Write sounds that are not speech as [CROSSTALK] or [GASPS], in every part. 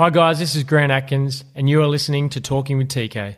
Hi, guys, this is Grant Atkins, and you are listening to Talking with TK.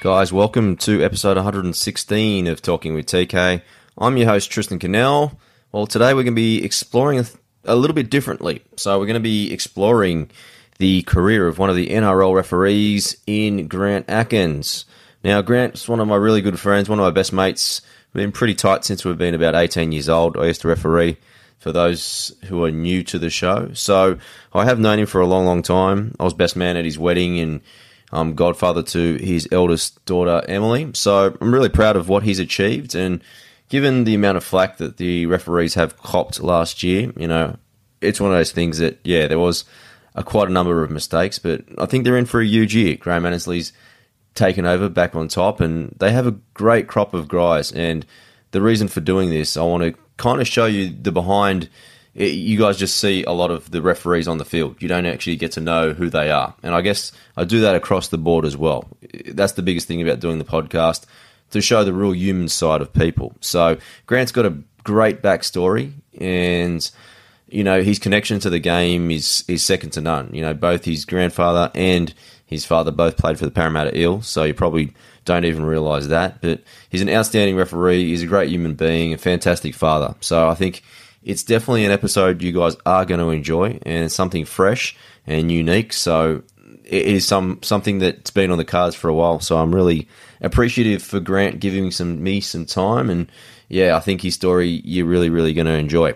Guys, welcome to episode 116 of Talking with TK. I'm your host, Tristan Cannell. Well, today we're going to be exploring a, little bit differently. So, we're going to be exploring the career of one of the NRL referees in Grant Atkins. Now, Grant's one of my really good friends, one of my best mates. We've been pretty tight since we've been about 18 years old. I used to referee for those who are new to the show. So, I have known him for a long, long time. I was best man at his wedding and I'm godfather to his eldest daughter, Emily. So I'm really proud of what he's achieved. And given the amount of flack that the referees have copped last year, you know, it's one of those things that, yeah, there was a, quite a number of mistakes, but I think they're in for a huge year. Graham Annesley's taken over back on top, and they have a great crop of guys. And the reason for doing this, I want to kind of show you the behind it, you guys just see a lot of the referees on the field. You don't actually get to know who they are. And I guess I do that across the board as well. That's the biggest thing about doing the podcast to show the real human side of people. So Grant's got a great backstory and you know his connection to the game is is second to none. You know both his grandfather and his father both played for the Parramatta Eels, so you probably don't even realise that. But he's an outstanding referee. He's a great human being, a fantastic father. So I think it's definitely an episode you guys are going to enjoy and it's something fresh and unique. So it is some something that's been on the cards for a while. So I'm really appreciative for Grant giving some me some time, and yeah, I think his story you're really really going to enjoy.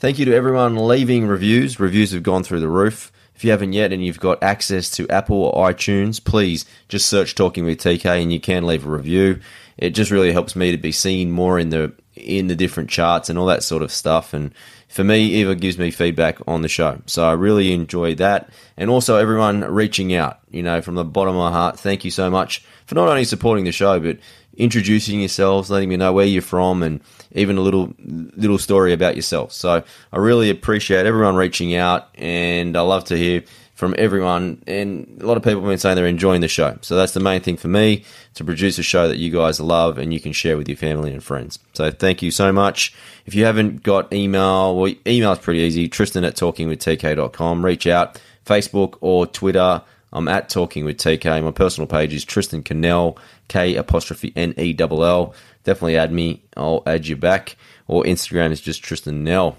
Thank you to everyone leaving reviews. Reviews have gone through the roof. If you haven't yet and you've got access to Apple or iTunes, please just search Talking with TK and you can leave a review. It just really helps me to be seen more in the in the different charts and all that sort of stuff. And for me, even gives me feedback on the show. So I really enjoy that. And also everyone reaching out, you know, from the bottom of my heart, thank you so much for not only supporting the show, but introducing yourselves, letting me know where you're from, and even a little little story about yourself. So I really appreciate everyone reaching out, and I love to hear from everyone. And a lot of people have been saying they're enjoying the show. So that's the main thing for me to produce a show that you guys love and you can share with your family and friends. So thank you so much. If you haven't got email, well, email is pretty easy. Tristan at talkingwithtk.com. Reach out, Facebook or Twitter. I'm at Talking with TK. My personal page is Tristan Cannell, K apostrophe N E L L. Definitely add me. I'll add you back. Or Instagram is just Tristan Nell.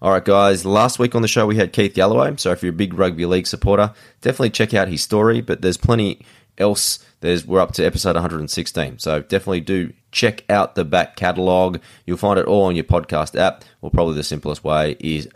All right, guys. Last week on the show we had Keith Galloway. So if you're a big rugby league supporter, definitely check out his story. But there's plenty else. There's we're up to episode 116. So definitely do check out the back catalogue. You'll find it all on your podcast app. Or probably the simplest way is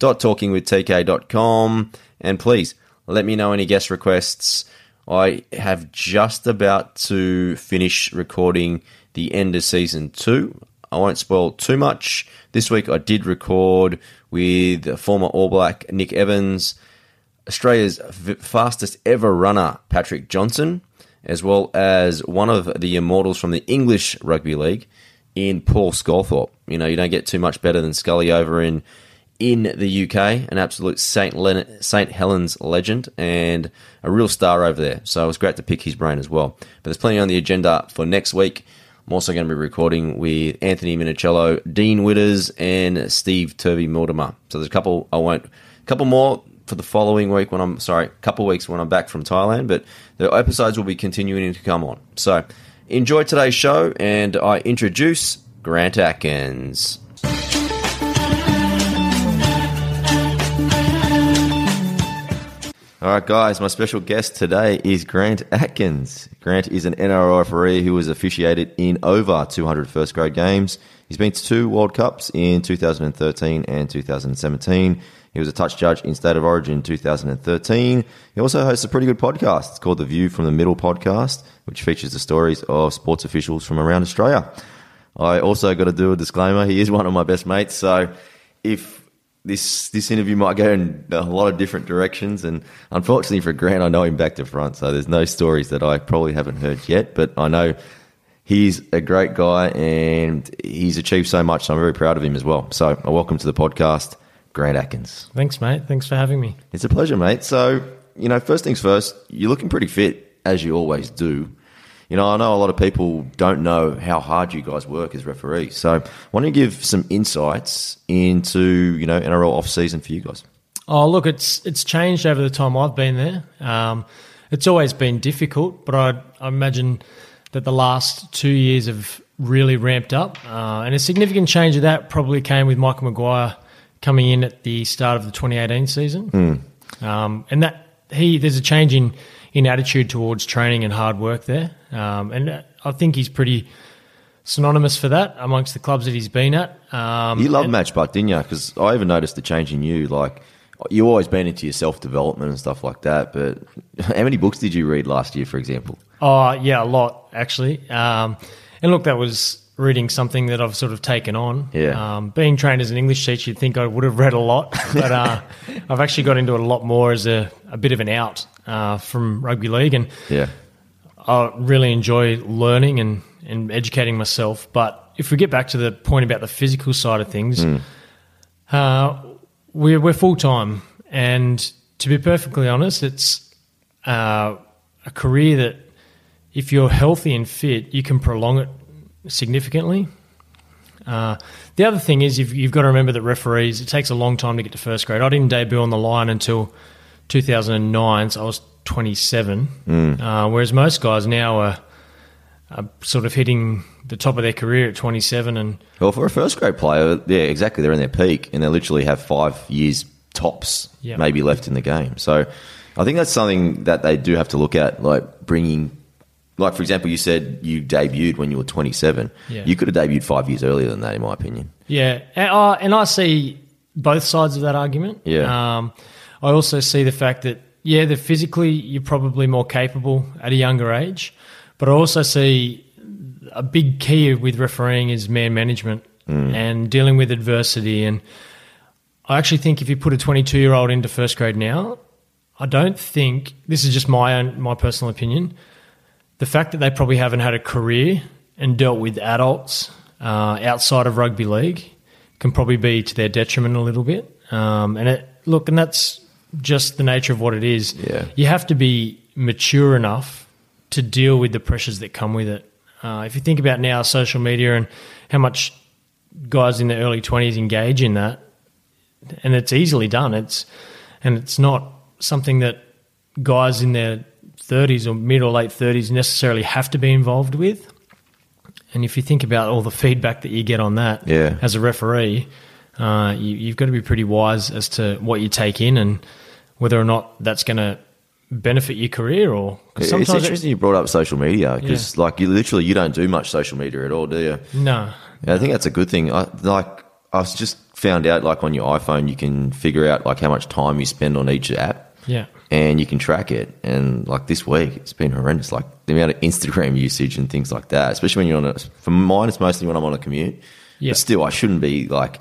www.talkingwithtk.com. And please let me know any guest requests. I have just about to finish recording the end of season two. I won't spoil too much. This week I did record with former All Black Nick Evans, Australia's fastest ever runner Patrick Johnson, as well as one of the immortals from the English Rugby League in Paul Sculthorpe. You know, you don't get too much better than Scully over in in the UK, an absolute St. Len- St. Helens legend and a real star over there. So it was great to pick his brain as well. But there's plenty on the agenda for next week. I'm also going to be recording with Anthony Minichiello, Dean Widders, and Steve Turvey Mortimer. So there's a couple I won't, a couple more for the following week when I'm sorry, a couple weeks when I'm back from Thailand, but the episodes will be continuing to come on. So enjoy today's show, and I introduce Grant Atkins. All right, guys, my special guest today is Grant Atkins. Grant is an NRL referee who has officiated in over 200 first grade games. He's been to two World Cups in 2013 and 2017. He was a touch judge in State of Origin 2013. He also hosts a pretty good podcast. It's called the View from the Middle podcast, which features the stories of sports officials from around Australia. I also got to do a disclaimer. He is one of my best mates, so if this this interview might go in a lot of different directions. And unfortunately for Grant, I know him back to front, so there's no stories that I probably haven't heard yet. But I know He's a great guy and he's achieved so much. So I'm very proud of him as well. So, welcome to the podcast, Grant Atkins. Thanks, mate. Thanks for having me. It's a pleasure, mate. So, you know, first things first, you're looking pretty fit, as you always do. You know, I know a lot of people don't know how hard you guys work as referees. So, why don't you give some insights into, you know, NRL off season for you guys? Oh, look, it's it's changed over the time I've been there. Um, it's always been difficult, but I, I imagine that the last two years have really ramped up. Uh, and a significant change of that probably came with Michael Maguire coming in at the start of the 2018 season. Um, and that he there's a change in in attitude towards training and hard work there. Um, and I think he's pretty synonymous for that amongst the clubs that he's been at. Um, You love Madge butt, didn't you? Because I even noticed the change in you. Like, you've always been into your self development and stuff like that. But [LAUGHS] how many books did you read last year, for example? Oh, yeah, a lot actually. Um, and look, that was reading something that I've sort of taken on. Yeah. Um, being trained as an English teacher, you'd think I would have read a lot, [LAUGHS] but uh, I've actually got into it a lot more as a, a bit of an out uh, from rugby league, and Yeah. I really enjoy learning and, and educating myself. But if we get back to the point about the physical side of things, uh, we're, we're full time. And to be perfectly honest, it's uh, a career that if you're healthy and fit, you can prolong it significantly. Uh, the other thing is you've, you've got to remember that referees, it takes a long time to get to first grade. I didn't debut on the line until 2009, so I was 27. Uh, whereas most guys now are, are sort of hitting the top of their career at 27 and Well, for a first grade player, yeah, exactly. They're in their peak and they literally have five years tops Yeah. maybe left in the game. So I think that's something that they do have to look at, like bringing. Like, for example, you said you debuted when you were 27. Yeah. You could have debuted five years earlier than that, in my opinion. Yeah, and I, and I see both sides of that argument. Yeah. Um, I also see the fact that yeah, that physically you're probably more capable at a younger age, but I also see a big key with refereeing is man management and dealing with adversity. And I actually think if you put a 22 year old into first grade now, I don't think this is just my own my personal opinion. The fact that they probably haven't had a career and dealt with adults uh, outside of rugby league can probably be to their detriment a little bit. Um, and it, look, and that's just the nature of what it is. Yeah. You have to be mature enough to deal with the pressures that come with it. Uh, if you think about now social media and how much guys in their early 20s engage in that, and it's easily done. It's and it's not something that guys in their 30s or mid or late 30s necessarily have to be involved with. And if you think about all the feedback that you get on that Yeah. as a referee, uh, you, you've got to be pretty wise as to what you take in and whether or not that's going to benefit your career or 'cause It's sometimes it- interesting you brought up social media because, like, you literally you don't do much social media at all, do you? no, Yeah, I think that's a good thing. I, like, I was just found out, like, on your iPhone, you can figure out like how much time you spend on each app, yeah, and you can track it. And like this week, it's been horrendous. Like the amount of Instagram [LAUGHS] usage and things like that. Especially when you're on a. For mine, it's mostly when I'm on a commute. Yeah. But still, I shouldn't be like.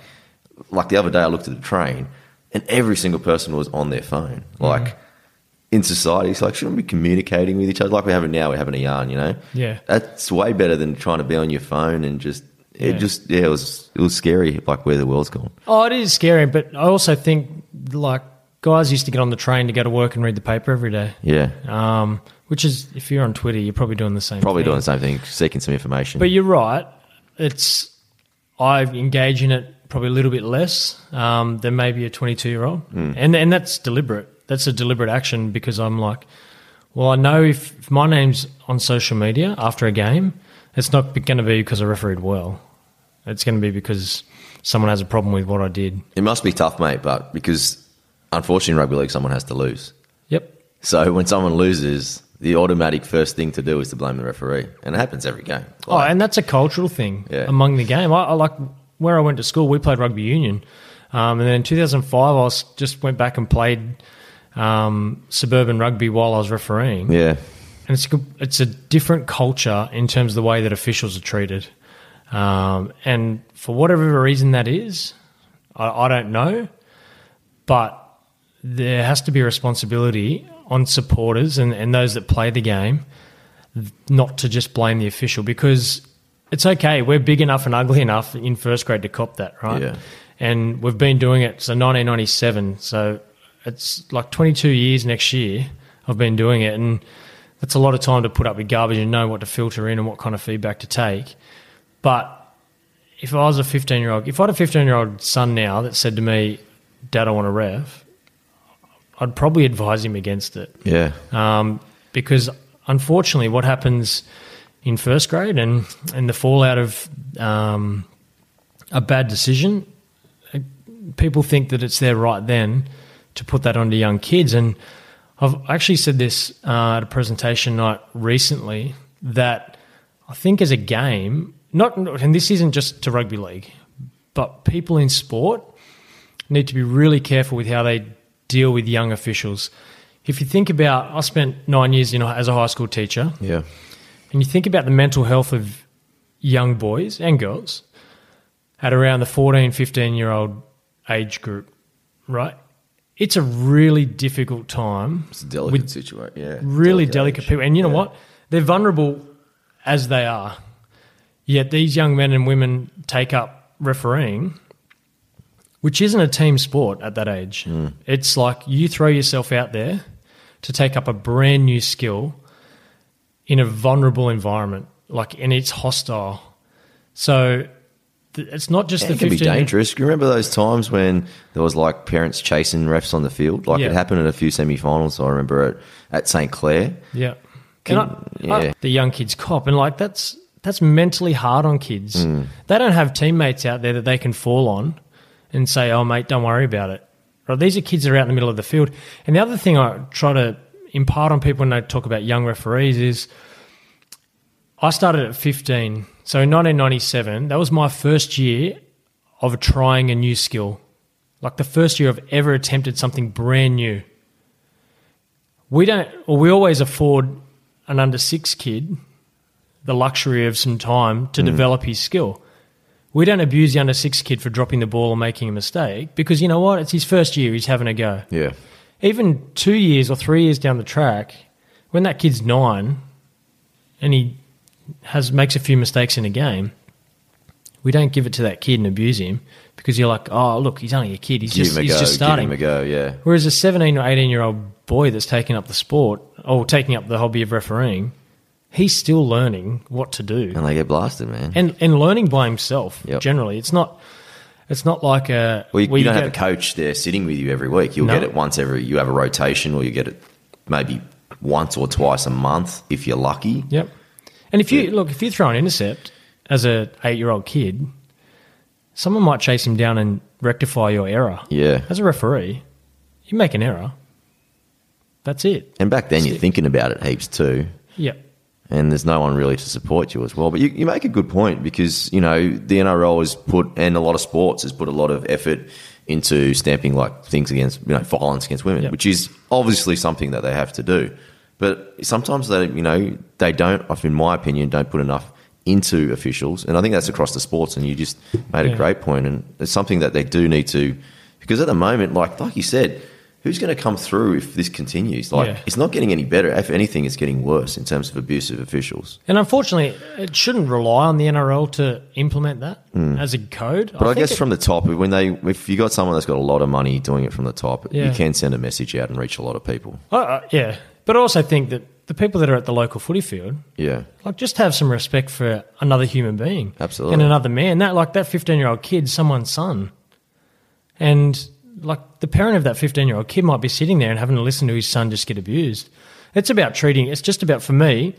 Like the other day, I looked at the train, and every single person was on their phone. Like. In society, it's like shouldn't we be communicating with each other like we're having now? We're having a yarn, you know. Yeah. that's way better than trying to be on your phone and just it Yeah. just yeah, it was it was scary like where the world's gone. Oh, it is scary, but I also think like guys used to get on the train to go to work and read the paper every day. Yeah, Um, which is, if you're on Twitter, you're probably doing the same. probably thing. doing the same thing, seeking some information. But you're right. It's I engage in it probably a little bit less um, than maybe a 22 year old, and and that's deliberate. That's a deliberate action because I'm like, well, I know if, if my name's on social media after a game, it's not going to be because I refereed well. It's going to be because someone has a problem with what I did. it must be tough, mate, but because unfortunately in rugby league someone has to lose. Yep. So when someone loses, the automatic first thing to do is to blame the referee, and it happens every game. Oh, and that's a cultural thing Yeah. among the game. I, I like where I went to school. We played rugby union, um, and then in 2005, I was, just went back and played um, suburban rugby while I was refereeing. yeah, And it's a- it's a different culture in terms of the way that officials are treated, um, and for whatever reason that is, I, I don't know, but there has to be a responsibility on supporters and, and those that play the game not to just blame the official because it's okay. We're big enough and ugly enough in first grade to cop that, right? Yeah. And we've been doing it so 1997. So it's like 22 years next year. I've been doing it, and that's a lot of time to put up with garbage and know what to filter in and what kind of feedback to take. But if I was a 15 year old, if I had a 15 year old son now that said to me, "Dad, I want a ref," I'd probably advise him against it Yeah. um, because unfortunately, what happens in first grade and and the fallout of um, a bad decision, uh, people think that it's their right then to put that onto young kids. And I've actually said this uh, at a presentation night recently that I think as a game, not and this isn't just to rugby league, but people in sport need to be really careful with how they deal with young officials. If you think about, I spent nine years in, as a high school teacher, Yeah. and you think about the mental health of young boys and girls at around the 14, 15 year old age group, right? It's a really difficult time. It's a delicate situation. Yeah. really delicate age. people. And you know Yeah. what? They're vulnerable as they are. Yet these young men and women take up refereeing, which isn't a team sport at that age. It's like you throw yourself out there to take up a brand new skill in a vulnerable environment, like, and it's hostile. So th- it's not just Yeah, the it can be dangerous. You remember those times when there was like parents chasing refs on the field? Like Yeah. it happened in a few semi-finals. I remember at at St Clair. Yeah. Can- I, I- yeah. the young kids cop, and like that's that's mentally hard on kids. Mm. They don't have teammates out there that they can fall on and say, "Oh, mate, don't worry about it." Right? These are kids that are out in the middle of the field. And the other thing I try to impart on people when they talk about young referees is, I started at 15, so in 1997, that was my first year of trying a new skill, like the first year I've ever attempted something brand new we don't or we always afford an under six kid the luxury of some time to mm. develop his skill. We don't abuse the under six kid for dropping the ball or making a mistake because you know what? It's his first year, he's having a go. Yeah. Even two years or three years down the track, when that kid's nine and he has makes a few mistakes in a game, we don't give it to that kid and abuse him because you're like, oh look, he's only a kid. He's Give just him a he's go. just starting. Give him a go. Yeah. Whereas a 17 or 18 year old boy that's taking up the sport or taking up the hobby of refereeing, he's still learning what to do And they get blasted, man. and and learning by himself. Yep. Generally, it's not it's not like a well, you, you don't have a coach there sitting with you every week. You'll No. get it once every. You have a rotation, or you get it maybe once or twice a month if you're lucky. Yep. And if you look, if you throw an intercept as a eight year old kid, someone might chase him down and rectify your error. Yeah. As a referee, you make an error. That's it. And back then, That's you're it. thinking about it heaps too. Yep. And there's no one really to support you as well. But you, you make a good point because you know the NRL has put and a lot of sports has put a lot of effort into stamping like things against you know violence against women, Yep. which is obviously something that they have to do. But sometimes they you know they don't, in my opinion, don't put enough into officials, and I think that's across the sports. And you just made a Yeah. great point, and it's something that they do need to because at the moment, like like you said. Who's going to come through if this continues? Like, Yeah. it's not getting any better. If anything, it's getting worse in terms of abusive officials. And unfortunately, it shouldn't rely on the NRL to implement that as a code. But I, think guess it- from the top, when they, if you got someone that's got a lot of money doing it from the top, you can send a message out and reach a lot of people. Uh, uh, yeah, but I also think that the people that are at the local footy field, Yeah, like, just have some respect for another human being, Absolutely. and another man. That like that fifteen year old kid, someone's son, and like the parent of that fifteen year old kid might be sitting there and having to listen to his son just get abused. It's about treating. It's just about for me,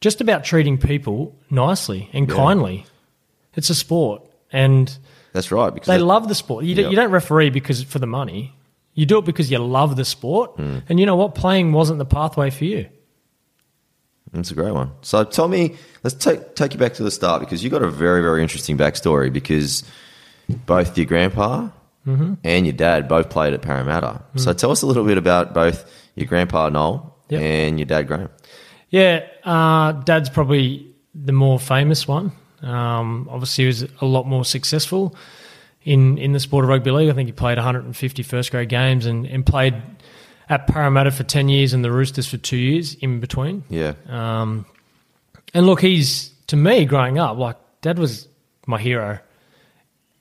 just about treating people nicely and Yeah. kindly. It's a sport, and that's right. Because they that- love the sport. You, Yeah. don't, you don't referee because for the money. You do it because you love the sport, Hmm. and you know what? Playing wasn't the pathway for you. That's a great one. So tell me, let's take take you back to the start because you got a very very interesting backstory because both your grandpa Mm-hmm. and your dad both played at Parramatta. So tell us a little bit about both your grandpa Noel Yep. and your dad Graham. Yeah, uh, Dad's probably the more famous one. Um, obviously, he was a lot more successful in, in the sport of rugby league. I think he played 150 first grade games and, and played at Parramatta for 10 years and the Roosters for two years in between. Yeah, Um, and look, he's to me growing up like Dad was my hero,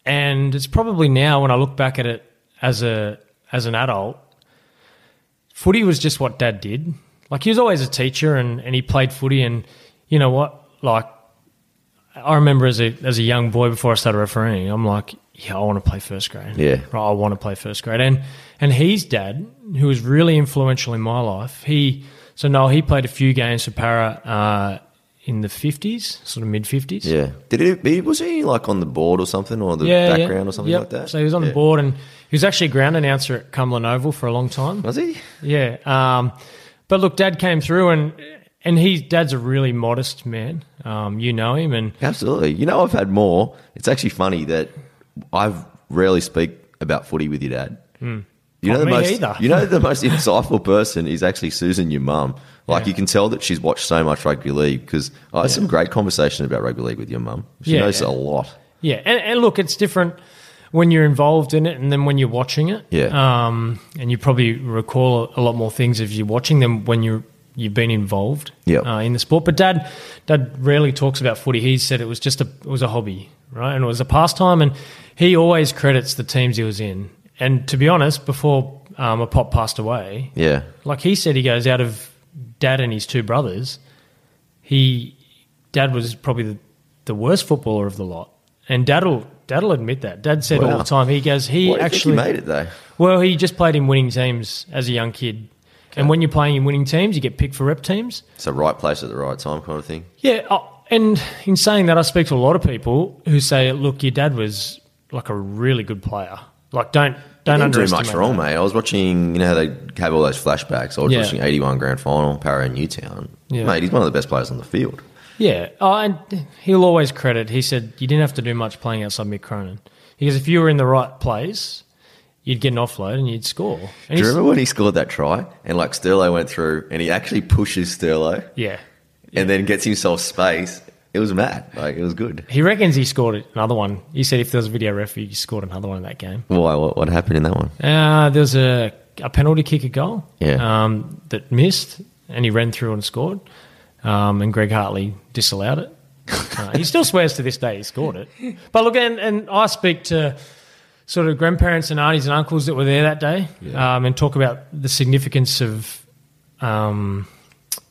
and it's probably now when I look back at it as a as an adult, footy was just what Dad did. Like he was always a teacher, and and he played footy, and you know what, like. I remember as a as a young boy before I started refereeing, I'm like, yeah, I want to play first grade. Yeah. Right, I want to play first grade. And and his dad, who was really influential in my life, he so Noel, he played a few games for Para uh, in the fifties, sort of mid fifties. Yeah. Did he, was he like on the board or something or the background or something Yep. like that? So he was on Yeah. the board and he was actually a ground announcer at Cumberland Oval for a long time. Was he? Yeah. Um, but look, Dad came through and and he Dad's a really modest man. Um, you know him and Absolutely. You know, I've had more. It's actually funny that I've rarely speak about footy with your dad. You know the most. either. You know the [LAUGHS] most insightful person is actually Susan, your mum. Like Yeah. you can tell that she's watched so much rugby league because I had some great conversation about rugby league with your mum. She Yeah. knows a lot. Yeah, and, and look, it's different when you're involved in it and then when you're watching it. Yeah. Um, and you probably recall a lot more things if you're watching them when you're you've been involved Yep. uh, in the sport. But Dad, Dad rarely talks about footy. He said it was just a it was a hobby, right? And it was a pastime. And he always credits the teams he was in. And to be honest, before um, a pop passed away, Yeah. like he said, he goes out of dad and his two brothers. He dad was probably the, the worst footballer of the lot, and dad'll dad'll admit that. Dad said all the time. He goes, he Why do you actually he made it though? well, he just played in winning teams as a young kid. And when you're playing in winning teams, you get picked for rep teams. It's the right place at the right time kind of thing. Yeah, uh, and in saying that, I speak to a lot of people who say, "Look, your dad was like a really good player. Like, don't don't Didn't do much wrong, that. mate. I was watching, you know how they have all those flashbacks. I was Yeah. watching 81 grand final, Para and Newtown. Yeah. Mate, he's one of the best players on the field. Yeah, oh, and he'll always credit. He said you didn't have to do much playing outside Mick Cronin because if you were in the right place, you'd get an offload and you'd score. And Do you remember when he scored that try and like Sterlo went through and he actually pushes Sterlo Yeah, and then gets himself space? It was mad. Like, it was good. he reckons he scored another one. He said if there was a video ref, he scored another one in that game. Why? What, what happened in that one? Uh, there was a, a penalty kick a goal Yeah. um, that missed, and he ran through and scored. Um, and Greg Hartley disallowed it. Uh, he still swears to this day he scored it. But look, and, and I speak to sort of grandparents and aunties and uncles that were there that day um, and talk about the significance of um,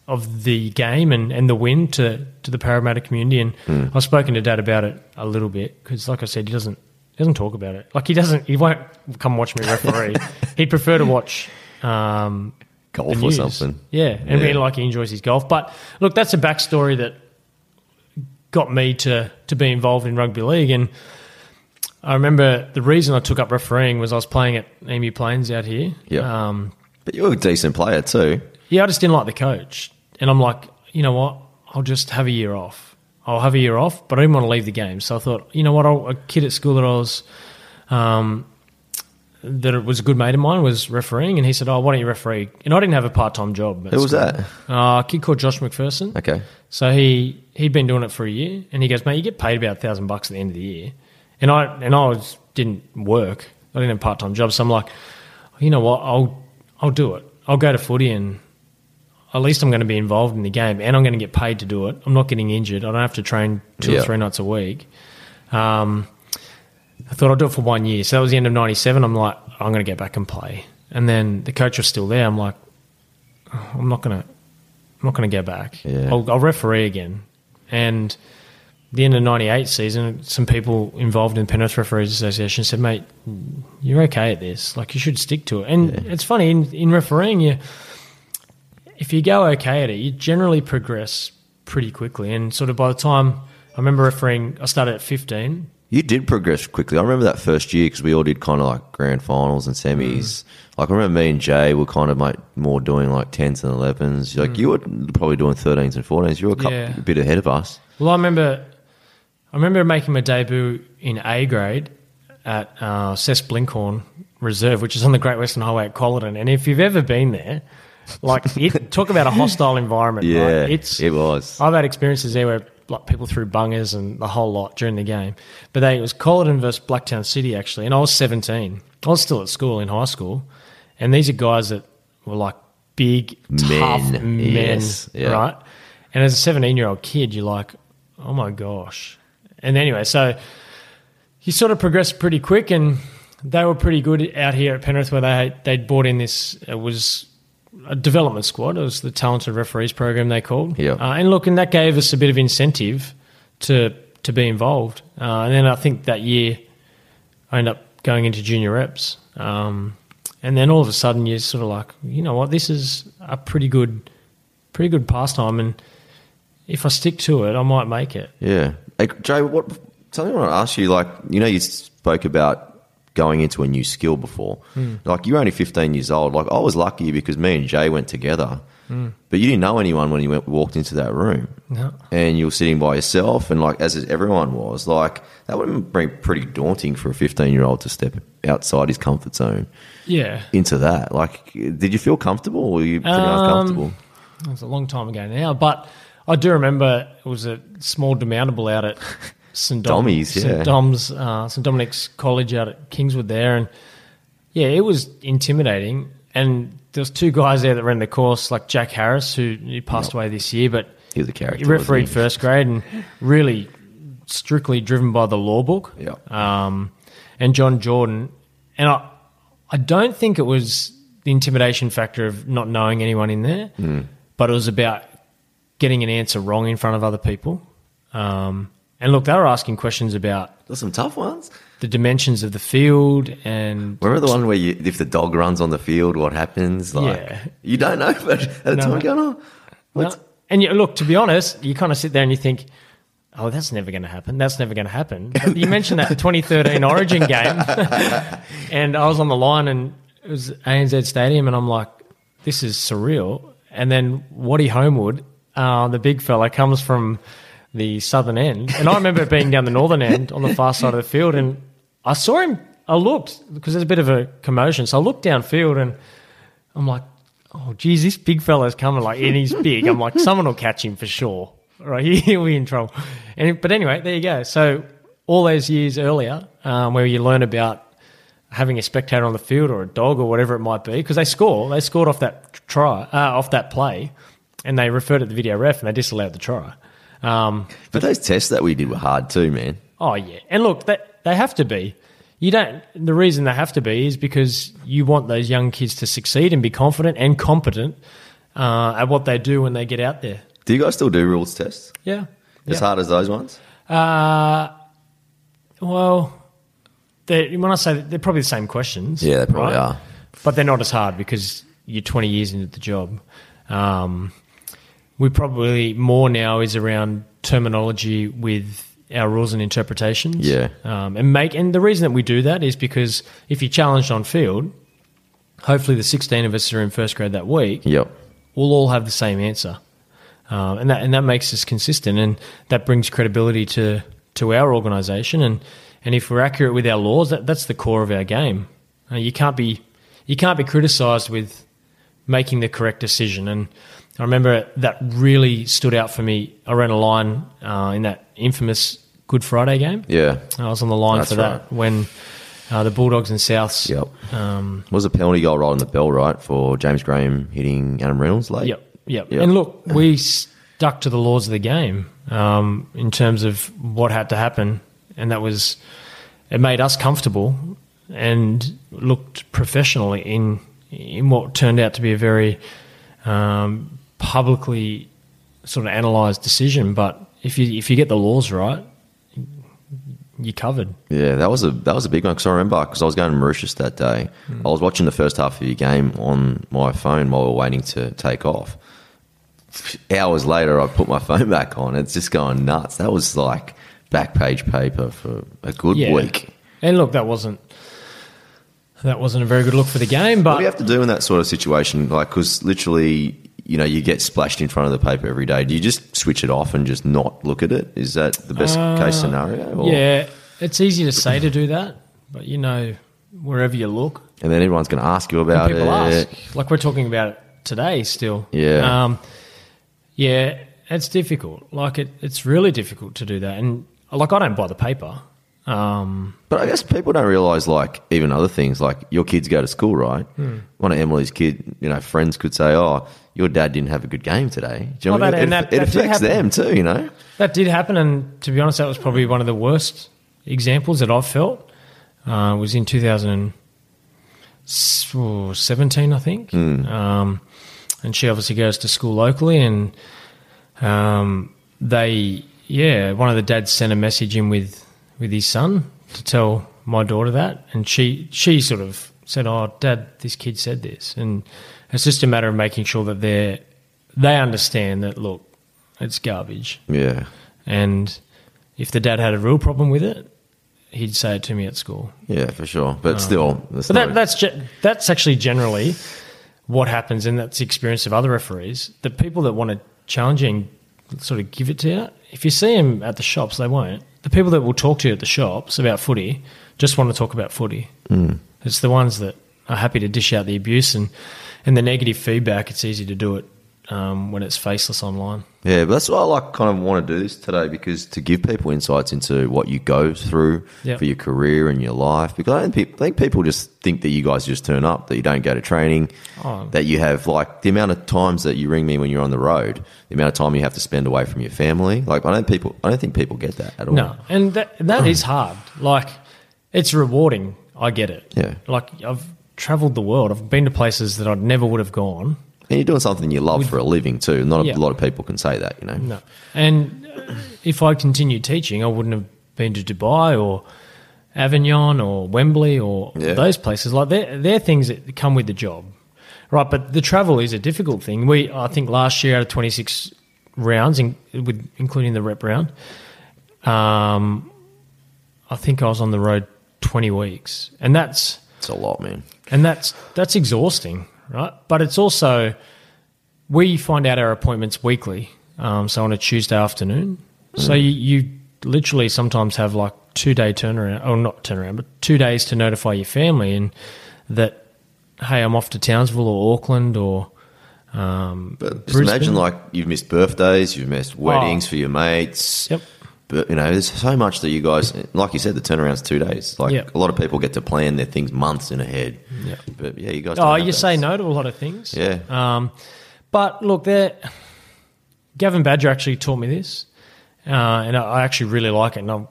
of the game and, and the win to, to the Parramatta community. And I've spoken to Dad about it a little bit because, like I said, he doesn't he doesn't talk about it. Like he doesn't he won't come watch me referee. [LAUGHS] He'd prefer to watch. Um, Golf or something. Yeah, and Yeah. really like he enjoys his golf. But look, that's a backstory that got me to to be involved in rugby league. And I remember the reason I took up refereeing was I was playing at Emu Plains out here. Yeah. Um, But you were a decent player too. yeah, I just didn't like the coach, and I'm like, you know what? I'll just have a year off. I'll have a year off, but I didn't want to leave the game. So I thought, you know what? I'll, a kid at school that I was, um, that it was a good mate of mine was refereeing, and he said, "Oh, why don't you referee?" And I didn't have a part time job. Who was school. that? Uh, a kid called Josh McPherson. Okay. So he he'd been doing it for a year, and he goes, "Mate, you get paid about a thousand bucks at the end of the year." And I and I was didn't work. I didn't have a part time job, so I'm like, you know what? I'll I'll do it. I'll go to footy, and at least I'm going to be involved in the game, and I'm going to get paid to do it. I'm not getting injured. I don't have to train two Yeah. or three nights a week. Um, I thought I'd do it for one year. So that was the end of '97. I'm like, I'm going to get back and play. And then the coach was still there. I'm like, oh, I'm not going to. I'm not going to go back. Yeah. I'll, I'll referee again. And the end of '98 season, some people involved in the Penrith Referees Association said, "Mate, you're okay at this. Like you should stick to it." And it's funny in, in refereeing, you if you go okay at it, you generally progress pretty quickly. And sort of by the time I remember refereeing, I started at 15. You did progress quickly. I remember that first year because we all did kind of like grand finals and semis. Mm. Like I remember me and Jay were kind of like more doing like tens and elevens. Like you were probably doing thirteens and fourteens. You were a, couple, Mm. Yeah. a bit ahead of us. Well, I remember, I remember making my debut in A grade at uh, Cess Blinkhorn Reserve, which is on the Great Western Highway at Colyton. And if you've ever been there, like it, talk about a hostile environment. Yeah, right? it's it was. I've had experiences there where like people threw bungers and the whole lot during the game. But they it was Colyton versus Blacktown City actually, and I was seventeen. I was still at school in high school, and these are guys that were like big, tough Men, men, yes, yeah. right? And as a 17 year old kid, you're like, oh my gosh. And anyway, so he sort of progressed pretty quick, and they were pretty good out here at Penrith, where they they'd brought in this. It was a development squad. It was the talented referees program they called. Yeah. Uh, and look, and that gave us a bit of incentive to to be involved. Uh, and then I think that year I ended up going into junior reps. Um, and then all of a sudden you're sort of like, you know what, this is a pretty good, pretty good pastime, and if I stick to it, I might make it. Yeah. Hey, Jay, what something I want to ask you, like, you know, you spoke about going into a new skill before. Like, you're only 15 years old. Like, I was lucky because me and Jay went together, but you didn't know anyone when you went, walked into that room. No. And you were sitting by yourself, and like, as everyone was, like, that would have been pretty daunting for a 15 year old to step outside his comfort zone Yeah. into that. Like, did you feel comfortable or were you pretty Um, uncomfortable? It was a long time ago now, but I do remember it was a small demountable out at St. Dom- Dommies, yeah. St. Dom's, uh, St. Dominic's College out at Kingswood there, and yeah, it was intimidating. And there was two guys there that ran the course, like Jack Harris, who he passed away this year, but He was a character. he refereed wasn't first grade and really strictly driven by the law book. Yeah. Um, and John Jordan, and I, I don't think it was the intimidation factor of not knowing anyone in there, Hmm. but it was about getting an answer wrong in front of other people. Um, and look, they were asking questions about he? There's some tough ones. the dimensions of the field and Remember the one where you, if the dog runs on the field, what happens? Like, Yeah. You don't know, [LAUGHS] but at the No. time, going, Well, what's, and you, look, to be honest, you kind of sit there and you think, oh, that's never going to happen. That's never going to happen. But you mentioned that 2013 [LAUGHS] Origin game, [LAUGHS] and I was on the line, and it was ANZ Stadium, and I'm like, this is surreal. And then Waddy Homewood, uh, the big fella, comes from the southern end, and I remember being down the northern end on the far side of the field, and I saw him. I looked because there's a bit of a commotion, so I looked downfield, and I'm like, oh, geez, this big fella's coming, like, and he's big. I'm like, someone will catch him for sure. Right, [LAUGHS] he'll be in trouble. And, but anyway, there you go. So all those years earlier, um, where you learn about having a spectator on the field or a dog or whatever it might be, because they score, they scored off that try, uh, off that play, and they referred to the video ref and they disallowed the try. Um, but those tests that we did were hard too, man. Oh yeah, and look, they, they have to be. You don't. The reason they have to be is because you want those young kids to succeed and be confident and competent uh, at what they do when they get out there. Do you guys still do rules tests? Yeah. As yeah. hard as those ones? Uh, well, when I say that, they're probably the same questions. Yeah, they probably right? are. But they're not as hard because you're 20 years into the job. Um, we probably more now is around terminology with our rules and interpretations. Yeah. Um, and make and the reason that we do that is because if you're challenged on field, hopefully the 16 of us are in first grade that week Yep. we'll all have the same answer, um, and that and that makes us consistent, and that brings credibility to to our organisation, and and if we're accurate with our laws, that, that's the core of our game. Uh, you can't be you can't be criticised with making the correct decision, and I remember that really stood out for me. I ran a line uh, in that infamous Good Friday game. Yeah. I was on the line That's for that right. when uh, the Bulldogs and Souths. Yep. Um, Was a penalty goal right on the bell, right, for James Graham hitting Adam Reynolds late? Yep, yep. Yep. And look, we stuck to the laws of the game um, in terms of what had to happen, and that was it made us comfortable and looked professional in in what turned out to be a very um, publicly sort of analysed decision. But if you if you get the laws right, you're covered. Yeah, that was a that was a big one because I remember because I was going to Mauritius that day. Hmm. I was watching the first half of your game on my phone while we were waiting to take off. Hours later, I put my [LAUGHS] phone back on. It's just going nuts. That was like back page paper for a good Yeah. week. And look, that wasn't that wasn't a very good look for the game. But What do you have to do in that sort of situation? Like, because literally, you know, you get splashed in front of the paper every day. Do you just switch it off and just not look at it? Is that the best case scenario? Or- Uh, Yeah, it's easy to say to do that, but you know, wherever you look, And then everyone's going to ask you about people it. ask. Like we're talking about it today still. Yeah. Um, yeah, it's difficult. Like it, it's really difficult to do that. And like I don't buy the paper. Um, But I guess people don't realize, like, even other things, like your kids go to school, right? Hmm. One of Emily's kid, you know, friends could say, "Oh, your dad didn't have a good game today." Do you know Well, what I mean? it, and that- it that affects them too, you know. That did happen, and to be honest, that was probably one of the worst examples that I've felt. Uh, it was in 2017, I think. Um, and she obviously goes to school locally, and um, they, yeah, one of the dads sent a message in with with his son to tell my daughter that, and she she sort of said, "Oh, Dad, this kid said this," and it's just a matter of making sure that they they understand that look, it's garbage. Yeah, And if the dad had a real problem with it, he'd say it to me at school. yeah, for sure. But um, still, that's Oh. But that, that's ge- that's actually generally what happens, and that's the experience of other referees. The people that want to challenge you and sort of give it to you, if you see them at the shops, they won't. The people that will talk to you at the shops about footy just want to talk about footy. Mm. It's the ones that are happy to dish out the abuse and, and the negative feedback. It's easy to do it um, when it's faceless online. Yeah, but that's why I like kind of want to do this today because to give people insights into what you go through Yep. for your career and your life. Because I, pe- I think people just think that you guys just turn up, that you don't go to training, Oh. that you have like the amount of times that you ring me when you're on the road, the amount of time you have to spend away from your family. Like I don't people, I don't think people get that at all. No, and that that is hard. Like, it's rewarding. I get it. Yeah. Like I've travelled the world. I've been to places that I never would have gone. And you're doing something you love for a living too. Not a Yeah. lot of people can say that, you know. No, and uh, if I continued teaching, I wouldn't have been to Dubai or Avignon or Wembley or Yeah. those places. Like they're they're things that come with the job, right? But the travel is a difficult thing. We I think last year out of twenty six rounds, in, with including the rep round, um, I think I was on the road twenty weeks, and that's It's a lot, man. and that's that's exhausting, right? But it's also we find out our appointments weekly, um, so on a Tuesday afternoon. So you, you literally sometimes have like two day turnaround, or not turnaround, but two days to notify your family and that hey, I'm off to Townsville or Auckland or um, But just Brisbane. imagine like you've missed birthdays, you've missed weddings for your mates. Yep. But you know, there's so much that you guys, like you said, the turnaround's two days. Like Yep. a lot of people get to plan their things months in ahead. Yep. But yeah, you guys. Oh, you say no to a lot of things. Yeah. Um, but look, there. Gavin Badger actually taught me this, uh, and I, I actually really like it. And I'm,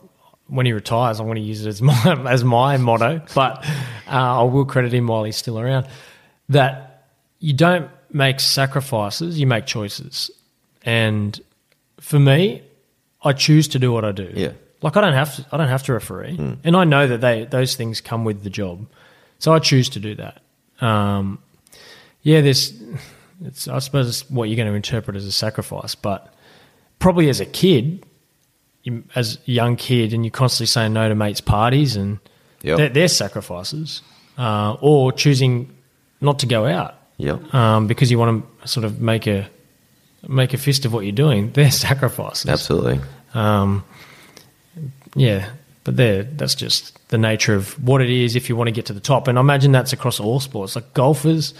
when he retires, I'm going to use it as [LAUGHS] my as my motto. But uh, I will credit him while he's still around. That you don't make sacrifices; you make choices. And for me, I choose to do what I do. Yeah. Like I don't have to, I don't have to referee, and I know that they those things come with the job, so I choose to do that. Um, yeah, there's, it's I suppose it's what you're going to interpret as a sacrifice, but probably as a kid, you, as a young kid, and you're constantly saying no to mates' parties, and Yep. they're, they're sacrifices, uh, or choosing not to go out Yep. um, because you want to sort of make a make a fist of what you're doing. They're [LAUGHS] sacrifices. Absolutely. Um, yeah, but there, that's just the nature of what it is if you want to get to the top. And I imagine that's across all sports, like golfers,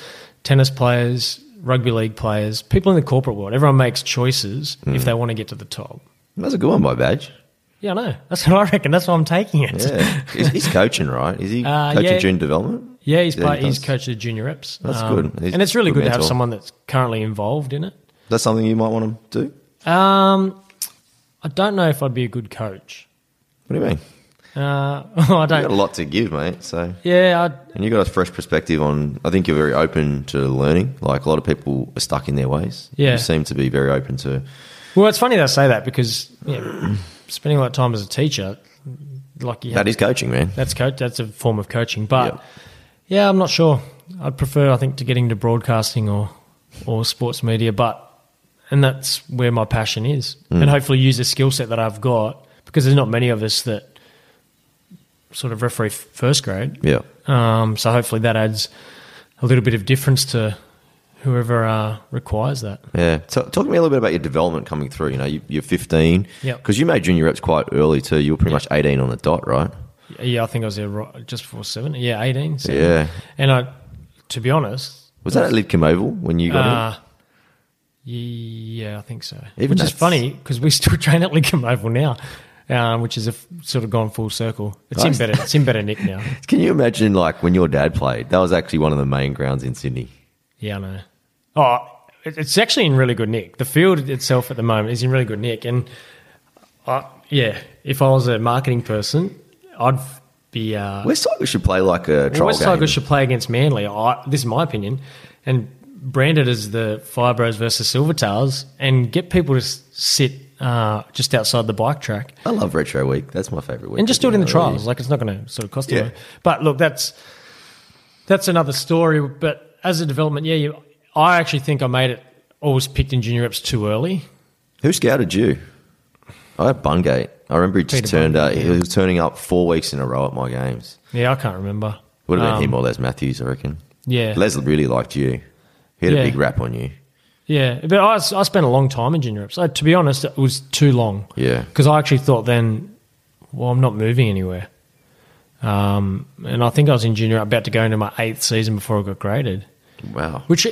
tennis players, rugby league players, people in the corporate world. Everyone makes choices Hmm. if they want to get to the top. That's a good one by Badge. Yeah, I know. That's what I reckon. That's why I'm taking it. Yeah. he's, he's coaching, right? Is he [LAUGHS] Uh, coaching yeah. junior development? Yeah, he's Yeah, part, he he's coached the junior reps. Um, That's good. He's and it's really good good, to have someone that's currently involved in it. That's something you might want to do. Um, I don't know if I'd be a good coach. What do you mean? Uh, [LAUGHS] I don't. You got a lot to give, mate. So Yeah, I'd, And you got a fresh perspective on. I think you're very open to learning. Like a lot of people are stuck in their ways. Yeah. you seem to be very open to. Well, it's funny they say that because yeah, spending a lot of time as a teacher, like you That is coaching, man. that's coach. That's a form of coaching. But Yep. yeah, I'm not sure. I'd prefer, I think, to getting to broadcasting or or sports media. But and that's where my passion is, Mm. and hopefully use the skill set that I've got because there's not many of us that sort of referee first grade. Yeah, Um, so hopefully that adds a little bit of difference to whoever uh, requires that. yeah. So, talk to me a little bit about your development coming through. You know, you, you're 15. Yep. Because you made junior reps quite early too. You were pretty much 18 on the dot, right? Yeah, I think I was there right, just before seven. Yeah, eighteen. so- Yeah. and I, to be honest, Was that at Lidcombe Oval when you got in? Yeah, I think so. Even Which is funny because we still [LAUGHS] train at Lidcombe Oval now. um, which is a f- sort of gone full circle. It's in better. It's in better nick now. [LAUGHS] Can you imagine, like, when your dad played? That was actually one of the main grounds in Sydney. Yeah, I know. Oh, it's actually in really good nick. The field itself at the moment is in really good nick, and uh, yeah, if I was a marketing person, I'd be. Uh, West Tigers should play like a trial West. Tigers should play against Manly. I, this is my opinion, and brand it as the Fibros versus Silvertails, and get people to sit uh, just outside the bike track I love Retro Week. That's my favourite week. and just do it in the trials. Like it's not going to sort of cost you. Yeah. But look, that's that's another story. But as a development, yeah, you, I actually think I made it. Always picked in junior reps too early. Who scouted you? I had Bungate. I remember he just Peter turned up. Bungate, He was turning up four weeks in a row at my games. Yeah, I can't remember. Would have been Um, him or Les Matthews, I reckon. Yeah, Les really liked you. He had Yeah. a big rap on you. yeah. But I, I spent a long time in junior reps. Uh, to be honest, it was too long. Yeah. because I actually thought then, well, I'm not moving anywhere. Um, and I think I was in junior, about to go into my eighth season before I got graded, Wow. which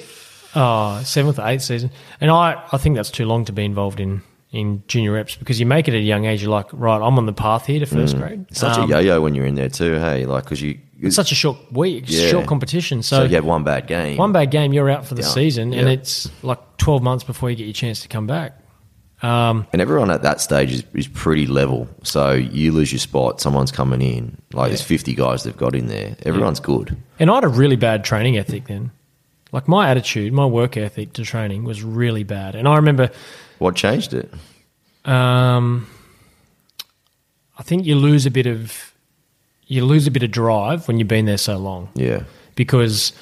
uh, seventh or eighth season. And I, I think that's too long to be involved in in junior reps because you make it at a young age. You're like, right, I'm on the path here to first grade. Mm. It's such Um, a yo-yo when you're in there too. Hey, like because you, It's such a short week, Yeah. short competition. so, So, you have one bad game. one bad game, you're out for the Yeah. season, and it's like 12 months before you get your chance to come back. Um, And everyone at that stage is, is pretty level. So you lose your spot, someone's coming in. Like there's 50 guys they've got in there. Everyone's good. And I had a really bad training ethic then. Like my attitude, my work ethic to training was really bad. And I remember, What changed it? um, I think you lose a bit of, you lose a bit of drive when you've been there so long Yeah. because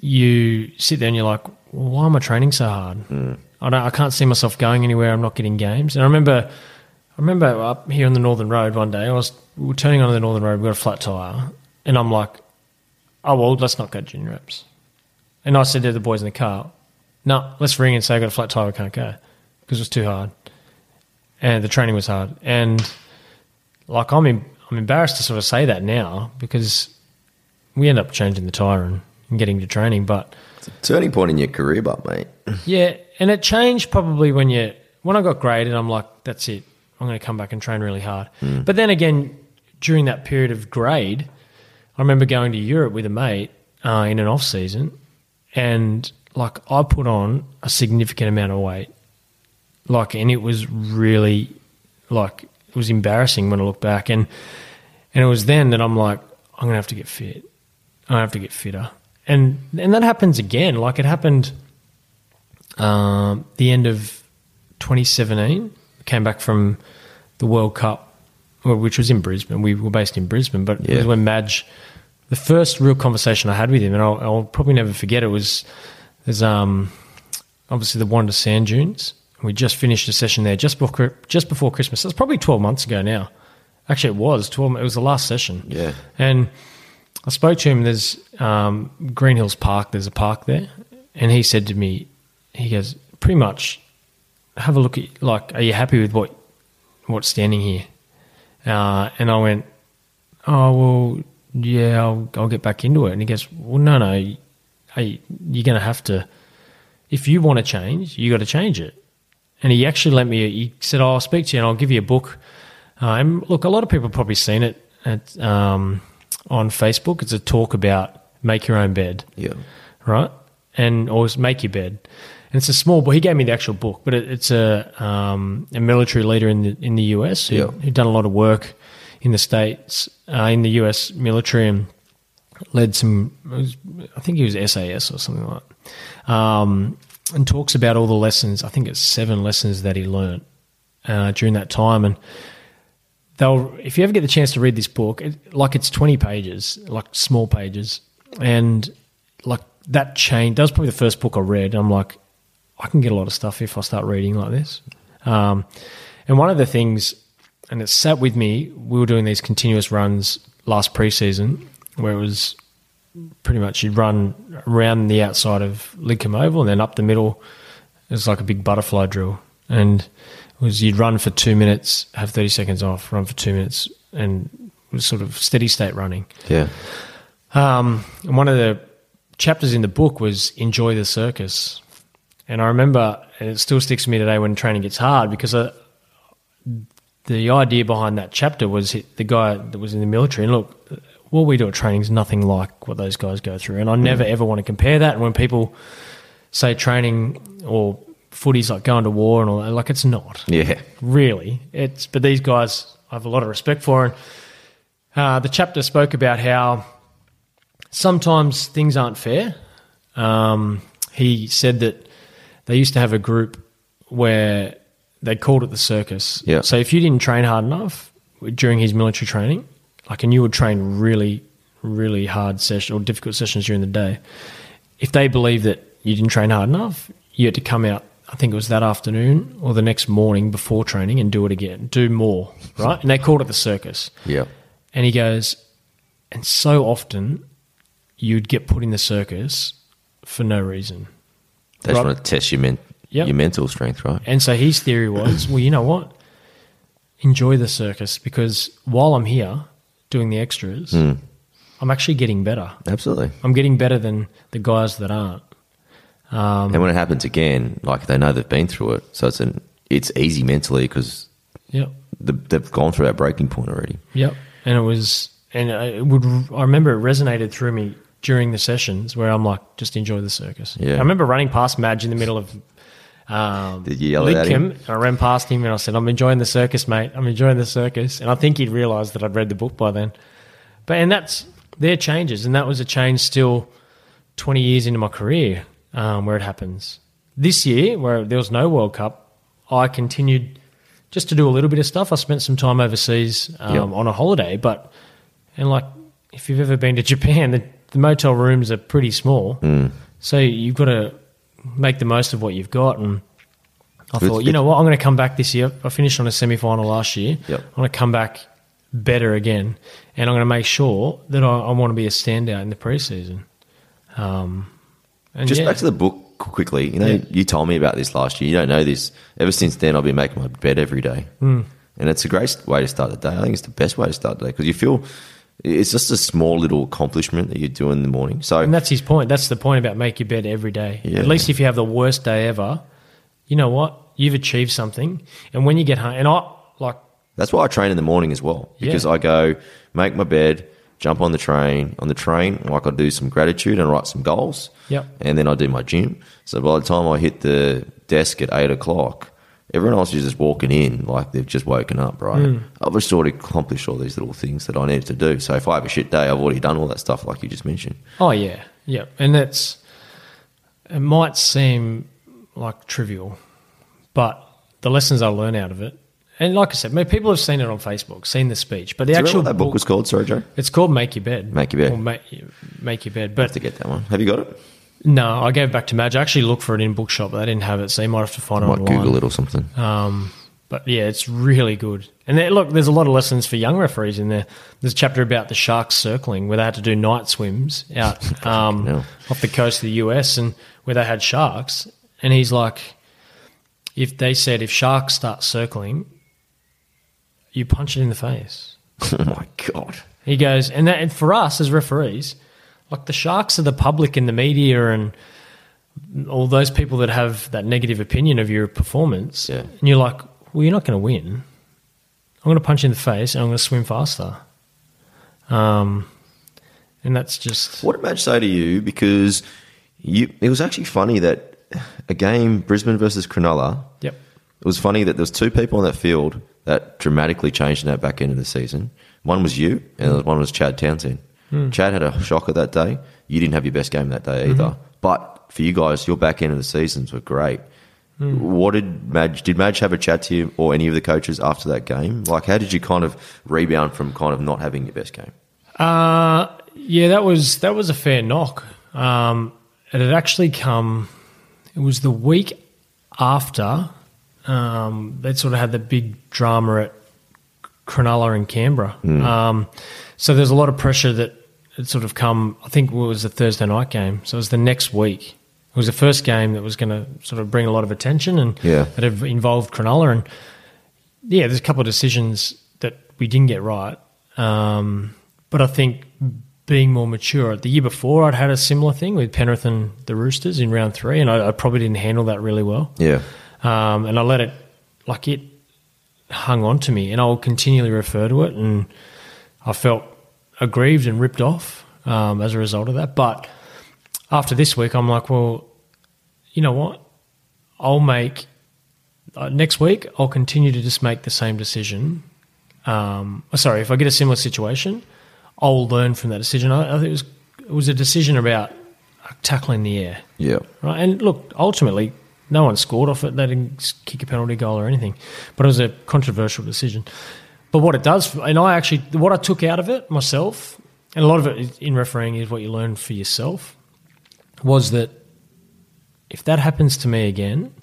you sit there and you're like, well, why am I training so hard? Mm. I don't, I can't see myself going anywhere. I'm not getting games. And I remember, I remember up here on the Northern Road one day, I was we were turning onto the Northern Road. We got a flat tire, and I'm like, oh well, let's not go junior reps. And I said to the boys in the car, no, let's ring and say I got a flat tire. We can't go because it was too hard, and the training was hard. And like I'm, em- I'm embarrassed to sort of say that now because we end up changing the tire and, and getting to training, but. Turning point in your career, but mate. [LAUGHS] Yeah, and it changed probably when you when I got graded. I'm like, that's it. I'm going to come back and train really hard. But then again, during that period of grade, I remember going to Europe with a mate uh, in an off season, and like I put on a significant amount of weight, like, and it was really like it was embarrassing when I look back, and and it was then that I'm like, I'm going to have to get fit. I have to get fitter, and and that happens again. Like it happened um, the end of 2017. Came back from the World Cup, which was in Brisbane. We were based in Brisbane, but it was when Madge. The first real conversation I had with him, and I'll, I'll probably never forget it, was there's um, obviously the Wanda Sand Dunes. We just finished a session there just before just before Christmas. That's probably 12 months ago now. Actually, it was 12. It was the last session. Yeah. And I spoke to him. There's um, Green Hills Park. There's a park there, and he said to me, he goes, pretty much, have a look at like, are you happy with what what's standing here? Uh, and I went, oh well, yeah, I'll I'll get back into it. And he goes, well, no, no, hey, you're going to have to. If you want to change, you got to change it. And he actually let me. He said, oh, "I'll speak to you, and I'll give you a book." Uh, and look, a lot of people have probably seen it at, um, on Facebook. It's a talk about make your own bed Yeah. right? And always make your bed. And it's a small book. He gave me the actual book, but it, it's a um, a military leader in the in the US who Yeah. who'd done a lot of work in the states uh, in the US military and led some. was- I think he was SAS or something like that. Um, and talks about all the lessons. I think it's seven lessons that he learned uh, during that time. And they'll if you ever get the chance to read this book it, like it's 20 pages like small pages. And like that change that was probably the first book i read. I'm like i can get a lot of stuff if i start reading like this. Um, and one of the things and it sat with me we were doing these continuous runs last preseason where it was pretty much you'd run around the outside of Lidcombe Oval and then up the middle. It was like a big butterfly drill, and it was you'd run for two minutes, have thirty seconds off, run for two minutes, and it was sort of steady state running. Yeah. Um, and one of the chapters in the book was enjoy the circus, and I remember, and it still sticks with me today when training gets hard because I, the idea behind that chapter was he- the guy that was in the military. And look, what we do at training is nothing like what those guys go through. And I never ever want to compare that. And when people say training or footy's like going to war and all that, like it's not Yeah. really. It's but these guys I have a lot of respect for. And uh, the chapter spoke about how sometimes things aren't fair. Um, he said that they used to have a group where they called it the circus. Yeah. So if you didn't train hard enough during his military training, like, and you would train really, really hard session or difficult sessions during the day, if they believed that you didn't train hard enough, you had to come out. I think it was that afternoon or the next morning before training and do it again, do more, [LAUGHS] right? And they called it the circus. Yeah. And he goes, and so often you'd get put in the circus for no reason. They just Right. want to test your, men- Yep. your mental strength, right? And so his theory was, [CLEARS THROAT] well, you know what? Enjoy the circus because while I'm here doing the extras, hmm. I'm actually getting better. Absolutely. I'm getting better than the guys that aren't. Um, and when it happens again, like they know they've been through it, so it's an it's easy mentally because Yep. the, they've gone through that breaking point already. Yep. And it was, and it would, I remember it resonated through me during the sessions where I'm like, just enjoy the circus. Yeah. I remember running past Madge in the middle of, um, Did you yell it at him? I ran past him and I said, I'm enjoying the circus, mate. I'm enjoying the circus. And I think he'd realised that I'd read the book by then. But, and that's, their changes. And that was a change still 20 years into my career um, where it happens. This year, where there was no World Cup, I continued just to do a little bit of stuff. I spent some time overseas um, Yep. on a holiday, but and like if you've ever been to [LAUGHS] Japan, the, the motel rooms are pretty small, Mm. so you've got to make the most of what you've got. And I It's- thought, you know what, I'm going to come back this year. I finished on a semi final last year. Yep. I'm going to come back better again, and I'm going to make sure that I, I want to be a standout in the preseason. Um, and Just yeah. back to the book quickly. You know, Yeah. you told me about this last year. You don't know this. Ever since then, I've been making my bed every day, Hmm. and it's a great way to start the day. I think it's the best way to start the day because you feel it's just a small little accomplishment that you do in the morning. So And that's his point. That's the point about make your bed every day. Yeah. At least if you have the worst day ever, you know what? You've achieved something. And when you get home, and I like, That's why I train in the morning as well because Yeah. I go make my bed, jump on the train. On the train, like I do some gratitude and write some goals. Yep. And then I do my gym. So by the time I hit the desk at eight o'clock, everyone else is just walking in like they've just woken up, right? Hmm. I've just already accomplished all these little things that I needed to do. So if I have a shit day, I've already done all that stuff like you just mentioned. oh yeah, yeah. And that's it might seem like trivial, but the lessons I learn out of it. And like I said, people have seen it on Facebook, seen the speech, but the Do actual what that book was called? Sorry, Joe. it's called Make Your Bed. Make Your Bed. Or make, make Your Bed. I But have to get that one. Have you got it? No, I gave it back to Madge. I actually looked for it in bookshop, but they didn't have it, so you might have to find I it might online. Google it or something. Um, but yeah, it's really good. And there, look, there's a lot of lessons for young referees in there. There's a chapter about the sharks circling where they had to do night swims out [LAUGHS] um, off the coast of the US and where they had sharks. And he's like, if they said if sharks start circling, you punch it in the face. [LAUGHS] oh my god. He goes, and, that, and for us as referees, like the sharks are the public and the media and all those people that have that negative opinion of your performance. Yeah. And you're like, well, you're not going to win. I'm going to punch you in the face and I'm going to swim faster. Um, and that's just What did Madge say to you? Because you, it was actually funny that a game, Brisbane versus Cronulla, yep, it was funny that there was two people on that field that dramatically changed in that back end of the season. One was you, and one was Chad Townsend. Chad had a shocker that day. You didn't have your best game that day either. But for you guys, your back end of the seasons were great. What did Madge? Did Madge have a chat to you or any of the coaches after that game? Like, how did you kind of rebound from kind of not having your best game? Uh, yeah, that was that was a fair knock. Um, it had actually come. It was the week after um, they'd sort of had the big drama at Cronulla and Canberra. Um, so there's a lot of pressure that had sort of come. I think it was a Thursday night game, so it was the next week. It was the first game that was going to sort of bring a lot of attention and Yeah. that have involved Cronulla and yeah, there's a couple of decisions that we didn't get right. Um, but I think being more mature. The year before, I'd had a similar thing with Penrith and the Roosters in round three, and I, I probably didn't handle that really well. Yeah. Um, and I let it, like it, hung on to me, and I'll continually refer to it, and I felt aggrieved and ripped off um, as a result of that. But after this week, I'm like, well, you know what? I'll make uh, next week. I'll continue to just make the same decision. Um, sorry, if I get a similar situation, I'll learn from that decision. I, I think it was it was a decision about tackling the air. Yeah. Right. And look, ultimately, no one scored off it. They didn't kick a penalty goal or anything. But it was a controversial decision. But what it does, and I actually, what I took out of it myself, and a lot of it in refereeing is what you learn for yourself, was that if that happens to me again,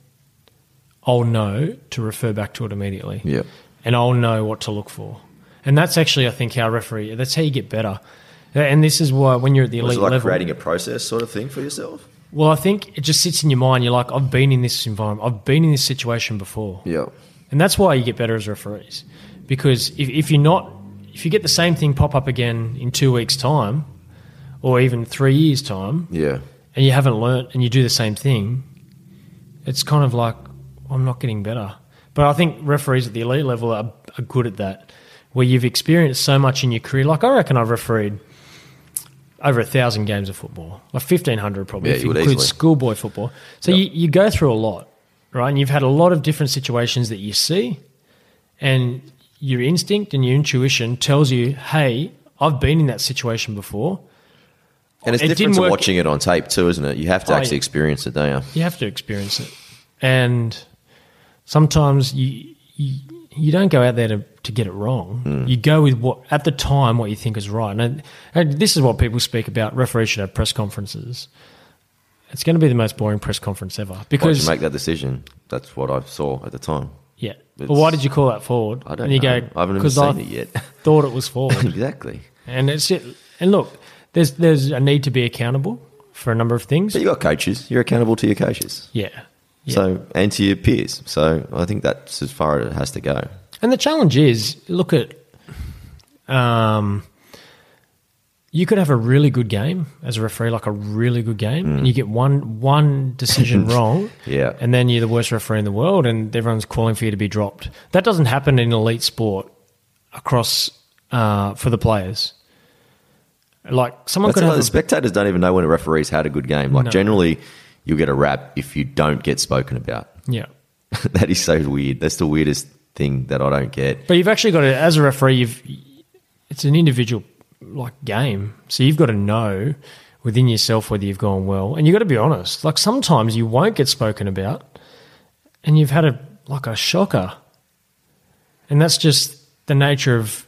I'll know to refer back to it immediately. Yeah. And I'll know what to look for. And that's actually, I think, how referee, that's how you get better. And this is why when you're at the Was elite it like level. creating a process sort of thing for yourself? Well, I think it just sits in your mind. You're like, I've been in this environment. I've been in this situation before. Yeah. And that's why you get better as referees. Because if, if you're not, if you get the same thing pop up again in two weeks' time, or even three years' time, Yeah. and you haven't learnt and you do the same thing, it's kind of like, I'm not getting better. But I think referees at the elite level are, are good at that, where you've experienced so much in your career. Like, I reckon I've refereed over a thousand games of football, like 1,500 probably, Yeah, if you include easily. schoolboy football. So you, you go through a lot, right? And you've had a lot of different situations that you see, and your instinct and your intuition tells you, hey, I've been in that situation before. And it's It different to work- watching it on tape too, isn't it? You have to Oh, actually yeah. experience it, don't you? You have to experience it, and sometimes you you, you don't go out there to, to get it wrong. Hmm. You go with what at the time what you think is right, and, and this is what people speak about. Referees should have press conferences. It's going to be the most boring press conference ever because you make that decision? That's what I saw at the time. Yeah. But why did you call that forward? I don't and you know. go I haven't even seen I it yet. [LAUGHS] thought it was forward. [LAUGHS] exactly. and it's it. And look, there's there's a need to be accountable for a number of things. But you got coaches. You're accountable to your coaches. Yeah. yeah. So and to your peers. So I think that's as far as it has to go. And the challenge is look at um, you could have a really good game as a referee, like a really good game, and you get one one decision [LAUGHS] wrong, Yeah. and then you're the worst referee in the world, and everyone's calling for you to be dropped. That doesn't happen in elite sport across uh, for the players. Like someone That's could have the spectators don't even know when a referee's had a good game. Like No. generally, you'll get a rap if you don't get spoken about. [LAUGHS] yeah. that is so weird. That's the weirdest thing that I don't get. But you've actually got to, as a referee, you've it's an individual like game, so you've got to know within yourself whether you've gone well, and you've got to be honest. Like sometimes you won't get spoken about, and you've had a like a shocker, and that's just the nature of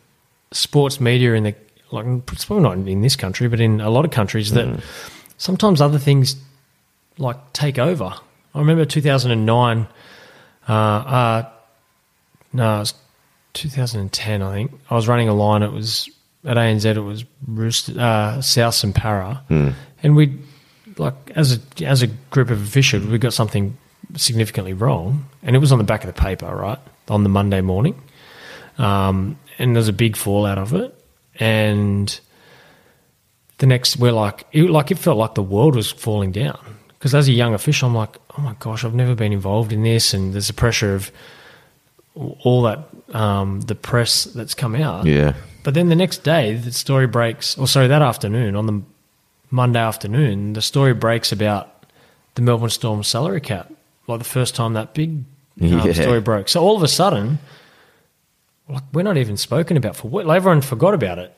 sports media in the like it's probably not in this country, but in a lot of countries that sometimes other things like take over. I remember 2009. Uh, uh, no, it was 2010, I think. I was running a line. It was at ANZ. It was Rooster, uh, South and Parra, and we, like as a as a group of officials, we got something significantly wrong, and it was on the back of the paper, right, on the Monday morning, um, and there's a big fallout of it, and the next we're like, it, like it felt like the world was falling down because as a young official, I'm like, oh my gosh, I've never been involved in this, and there's the pressure of all that um, the press that's come out. Yeah. But then the next day, the story breaks, or sorry, that afternoon, on the Monday afternoon, the story breaks about the Melbourne Storm salary cap, like the first time that big [LAUGHS] um, Yeah. story broke. So all of a sudden, like we're not even spoken about for what everyone forgot about it,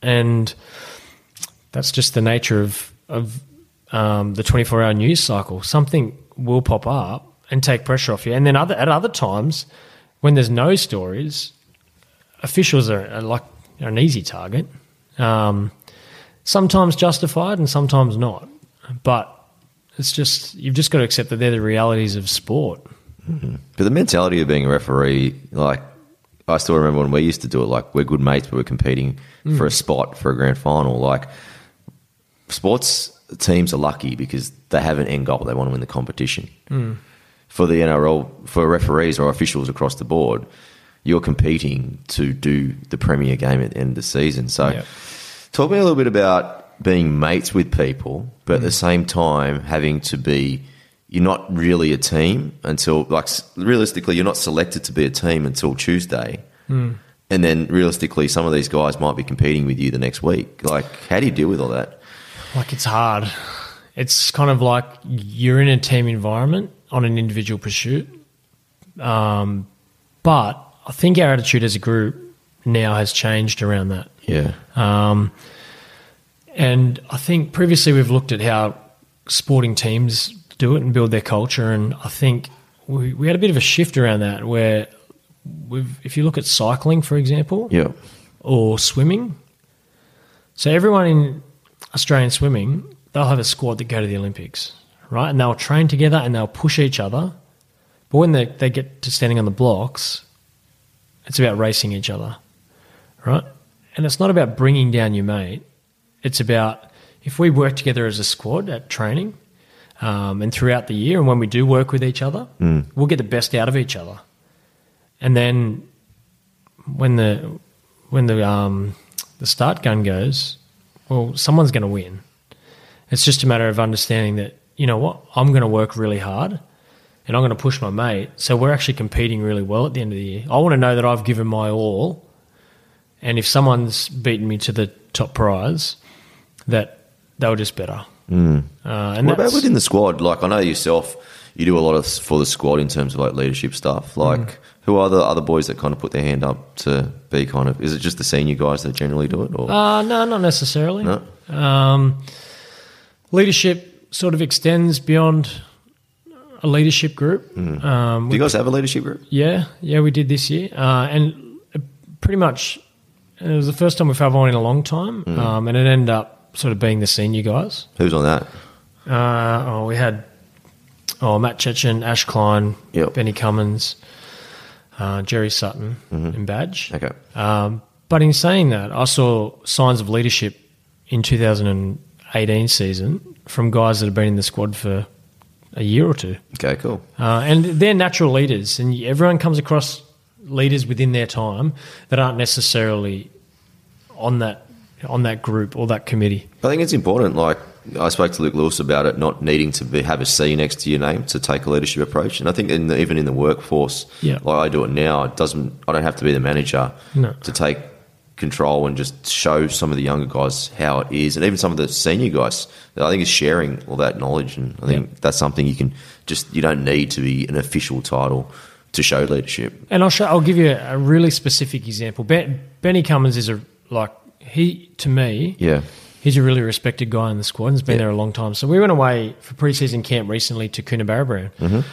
and that's just the nature of of um, the twenty four hour news cycle. Something will pop up and take pressure off you, and then other at other times when there's no stories, officials are, are like are an easy target. Um, sometimes justified and sometimes not, but it's just you've just got to accept that they're the realities of sport. Mm-hmm. But the mentality of being a referee, like I still remember when we used to do it. Like we're good mates, but we're competing mm. for a spot for a grand final. Like sports teams are lucky because they have an end goal. They want to win the competition. Mm. For the NRL, for referees or officials across the board, you're competing to do the premier game at the end of the season. So, Yeah. talk me a little bit about being mates with people, but at the same time having to be you're not really a team until like realistically you're not selected to be a team until Tuesday. And then realistically some of these guys might be competing with you the next week. Like how do you deal with all that? Like it's hard. It's kind of like you're in a team environment on an individual pursuit. Um, but I think our attitude as a group now has changed around that. Yeah. Um, and I think previously we've looked at how sporting teams do it and build their culture. And I think we, we had a bit of a shift around that where we've, if you look at cycling, for example, Yeah. or swimming. So everyone in Australian swimming, they'll have a squad that go to the Olympics, right? And they'll train together and they'll push each other. But when they, they get to standing on the blocks, it's about racing each other, right? And it's not about bringing down your mate. It's about if we work together as a squad at training um, and throughout the year, and when we do work with each other, we'll get the best out of each other. And then when the when the um, the start gun goes, well, someone's going to win. It's just a matter of understanding that you know what I'm going to work really hard, and I'm going to push my mate. So we're actually competing really well at the end of the year. I want to know that I've given my all, and if someone's beaten me to the top prize, that they were just better. Mm. Uh, and What about within the squad? Like I know yourself, you do a lot of for the squad in terms of like leadership stuff. Like Mm. who are the other boys that kind of put their hand up to be kind of? Is it just the senior guys that generally do it? Or Uh, no, not necessarily. No? Um, leadership sort of extends beyond a leadership group. Um, do you guys have a leadership group? yeah, yeah, we did this year, uh, and uh, pretty much it was the first time we've had one in a long time, um, and it ended up sort of being the senior guys. Who's on that? Uh, oh, we had oh Matt Cecchin, Ash Klein, Yep. Benny Cummins, uh, Jerry Sutton, and Badge. Okay. Um, but in saying that, I saw signs of leadership in 2018 season from guys that have been in the squad for a year or two. Okay, cool. Uh, and they're natural leaders, and everyone comes across leaders within their time that aren't necessarily on that on that group or that committee. I think it's important. Like I spoke to Luke Lewis about it, not needing to be, have a C next to your name to take a leadership approach. And I think in the, even in the workforce, Yeah. like I do it now, it doesn't. I don't have to be the manager No. to take control and just show some of the younger guys how it is, and even some of the senior guys. I think is sharing all that knowledge, and I think Yeah. that's something you can just. You don't need to be an official title to show leadership. And I'll show, I'll give you a, really specific example. Ben, Benny Cummins is a like he to me Yeah, He's a really respected guy in the squad and has been Yeah. there a long time. So we went away for preseason camp recently to Coonabarabran. Mm-hmm. And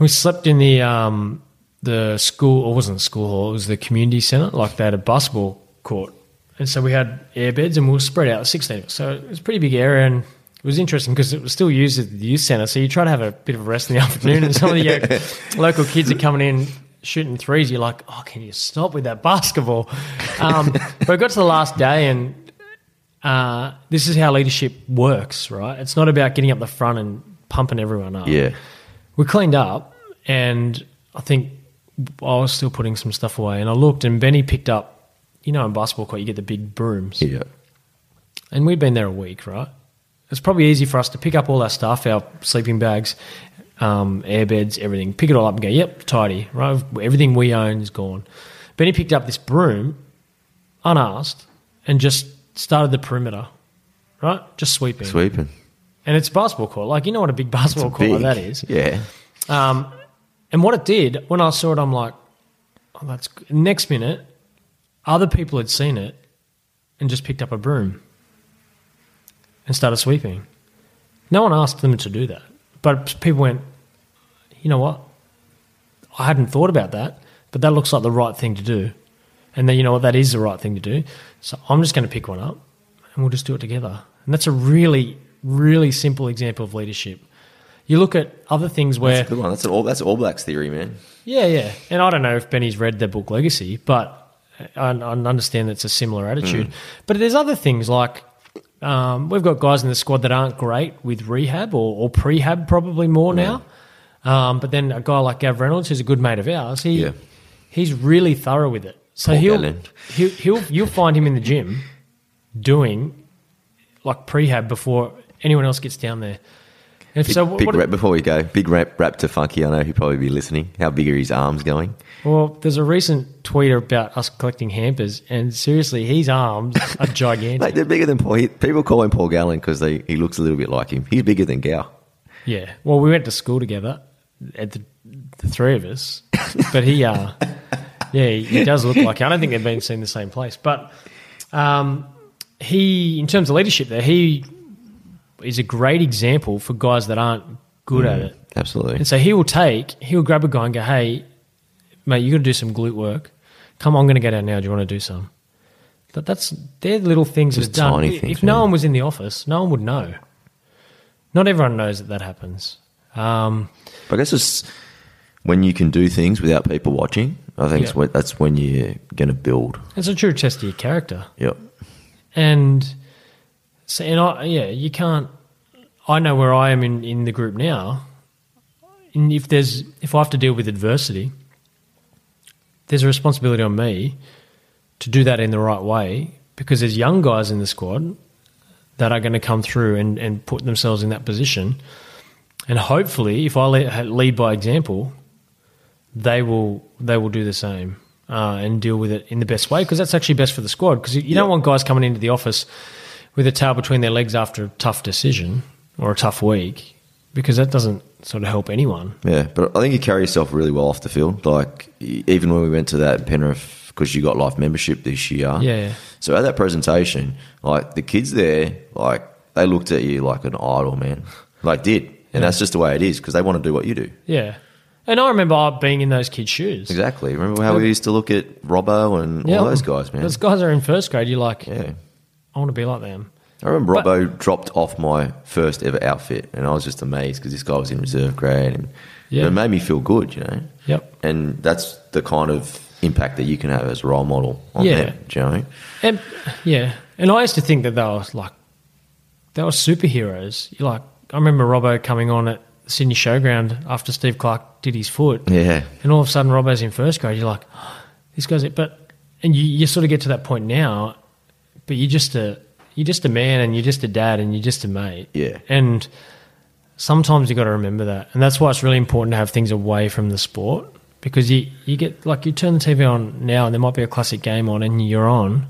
we slept in the um, the school, or it wasn't the school hall, it was the community centre. Like they had a basketball court. And so we had air beds and we were spread out, 16 of us. So it was a pretty big area and it was interesting because it was still used as the youth centre. So you try to have a bit of a rest in the [LAUGHS] afternoon and some of the uh, [LAUGHS] local kids are coming in shooting threes. You're like, oh, can you stop with that basketball? Um, but we got to the last day and uh, this is how leadership works, right? It's not about getting up the front and pumping everyone up. yeah, We cleaned up, and I think I was still putting some stuff away. And I looked, and Benny picked up, you know, in basketball court, you get the big brooms. yeah. And we'd been there a week, right? It's probably easy for us to pick up all our stuff, our sleeping bags, um, air beds, everything, pick it all up and go, yep, tidy, right? Everything we own is gone. Benny picked up this broom, unasked, and just started the perimeter, right? Just sweeping. Sweeping. And it's a basketball court. Like, you know what a big [LAUGHS] basketball court like that is. Yeah, Um, and what it did, when I saw it, I'm like, oh, that's good. Next minute, other people had seen it and just picked up a broom and started sweeping. No one asked them to do that. But people went, you know what? I hadn't thought about that, but that looks like the right thing to do. And then, you know what? That is the right thing to do. So I'm just going to pick one up and we'll just do it together. And that's a really, really simple example of leadership. You look at other things where. that's a good one. That's an all. That's All Blacks theory, man. Yeah, yeah. And I don't know if Benny's read their book Legacy, but I, I understand it's a similar attitude. But there's other things like um, we've got guys in the squad that aren't great with rehab or, or prehab, probably more now. Um, but then a guy like Gav Reynolds, who's a good mate of ours, he Yeah. he's really thorough with it. So he'll, he'll he'll you'll find him in the gym doing like prehab before anyone else gets down there. If Big, so, what, big what- rap before we go. Big rap, rap to Funky. I know he'd probably be listening. How big are his arms going? well, there's a recent tweet about us collecting hampers, and seriously, his arms are [LAUGHS] gigantic. Mate, they're bigger than Paul. He, people call him Paul Gallen because he looks a little bit like him. He's bigger than Gow. Yeah. Well, we went to school together, at the, the three of us. [LAUGHS] But he, uh, yeah, he, he does look like. I don't think they've been seen the same place. But um, he, in terms of leadership, there, he is a great example for guys that aren't good at it. Absolutely. And so he will take, he will grab a guy and go, "Hey, mate, you got to do some glute work. Come on, I'm going to get out now. Do you want to do some?" But that's they're little things Just that are done. tiny if no man. one was in the office, no one would know. Not everyone knows that that happens. Um, But I guess it's when you can do things without people watching. I think it's Yeah. when, that's when you're going to build. it's a true test of your character, Yep. and so and I, yeah, you can't. I know where I am in, in the group now. And if there's if I have to deal with adversity, there's a responsibility on me to do that in the right way because there's young guys in the squad that are going to come through and, and put themselves in that position. And hopefully, if I lead, lead by example, they will they will do the same uh, and deal with it in the best way because that's actually best for the squad. Because you don't want guys coming into the office with a tail between their legs after a tough decision or a tough week because that doesn't sort of help anyone. Yeah, but I think you carry yourself really well off the field. Like even when we went to that Penrith because you got life membership this year. Yeah. So at that presentation, like the kids there, like they looked at you like an idol, man. Like did, and that's just the way it is because they want to do what you do. Yeah. And I remember being in those kids' shoes. Exactly. Remember how we used to look at Robbo and all those guys, man. Those guys are in first grade. You're like, Yeah. I want to be like them. I remember But- Robbo dropped off my first ever outfit, and I was just amazed because this guy was in reserve grade, and Yeah. it made me feel good, you know. Yep. And that's the kind of impact that you can have as a role model on Yeah. them. Do you know? what I mean? And yeah, and I used to think that they were like they were superheroes. You like, I remember Robbo coming on at Sydney Showground after Steve Clark did his foot, Yeah. and all of a sudden Robbo's in first grade. You're like, oh, [GASPS] this guy's it. But and you, you sort of get to that point now, but you're just a you're just a man, and you're just a dad, and you're just a mate. Yeah. and sometimes you got to remember that, and that's why it's really important to have things away from the sport because you you get like you turn the TV on now, and there might be a classic game on, and you're on,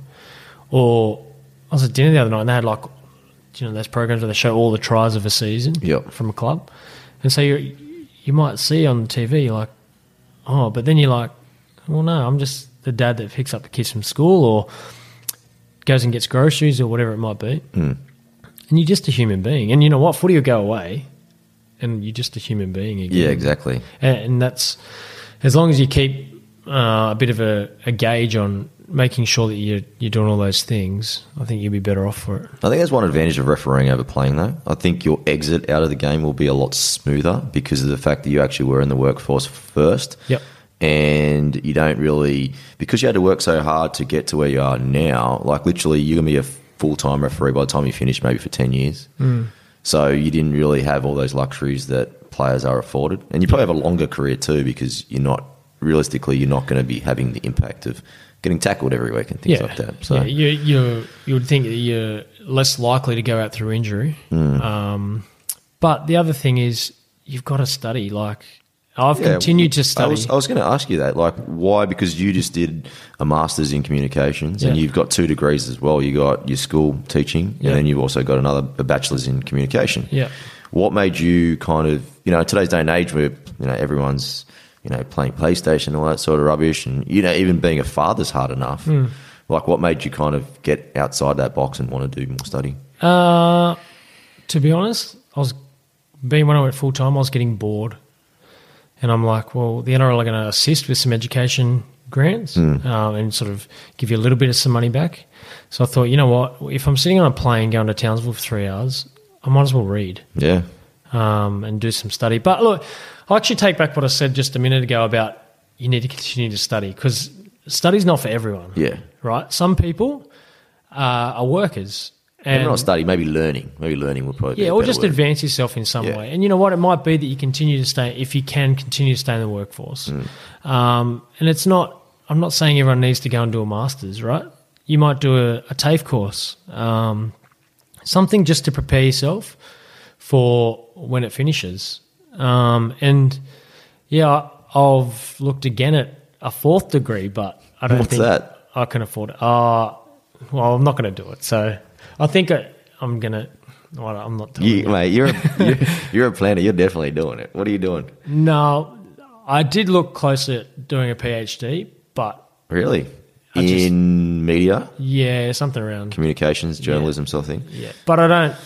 or I was at dinner the other night, and they had like you know those programs where they show all the tries of a season Yep. from a club, and so you you might see on the TV you're like, oh, but then you're like, well, no, I'm just the dad that picks up the kids from school or goes and gets groceries or whatever it might be, Mm. and you're just a human being, and you know what, footy will go away, and you're just a human being again. Yeah, exactly. and, and that's as long as you keep uh, a bit of a, a gauge on making sure that you're you're doing all those things. I think you'll be better off for it. I think there's one advantage of refereeing over playing, though. I think your exit out of the game will be a lot smoother because of the fact that you actually were in the workforce first. Yep. And you don't really, because you had to work so hard to get to where you are now, like literally, you're going to be a full time referee by the time you finish, maybe for 10 years. So you didn't really have all those luxuries that players are afforded. And you probably have a longer career too because you're not, realistically, you're not going to be having the impact of getting tackled every week and things yeah, like that. So yeah, you you you would think that you're less likely to go out through injury. Hmm. Um, but the other thing is you've got to study. Like I've Yeah, continued to I study. was, I was going to ask you that. Like, why? Because you just did a master's in communications, and you've got two degrees as well. You got your school teaching, Yeah. and then you've also got another a bachelor's in communication. Yeah. What made you kind of, you know, today's day and age where you know everyone's, you know, playing PlayStation and all that sort of rubbish, and you know, even being a father's hard enough. Hmm. Like, what made you kind of get outside that box and want to do more study? Uh, to be honest, I was being when I went full time, I was getting bored, and I'm like, well, the NRL are going to assist with some education grants um, and sort of give you a little bit of some money back. So I thought, you know what, if I'm sitting on a plane going to Townsville for three hours, I might as well read Yeah, um, and do some study. But look, I'll actually take back what I said just a minute ago about you need to continue to study because study's not for everyone. yeah. Right? Some people uh, are workers. Maybe not study, maybe learning. Maybe learning would probably yeah, or just word. advance yourself in some Yeah. way. And you know what? It might be that you continue to stay, if you can continue to stay in the workforce. Mm. Um, and it's not, I'm not saying everyone needs to go and do a master's, right? You might do a, a TAFE course, um, something just to prepare yourself for when it finishes. Um, and yeah, I've looked again at a fourth degree, but I don't What's think that? I can afford it. Uh, well, I'm not going to do it. So I think I, I'm going to. Well, I'm not doing You, it. mate, you're, [LAUGHS] you're you're a planner. You're definitely doing it. What are you doing? No, I did look closer at doing a PhD, but Really? I just- In media, yeah, something around. communications, journalism, sort of thing. Yeah, but I don't.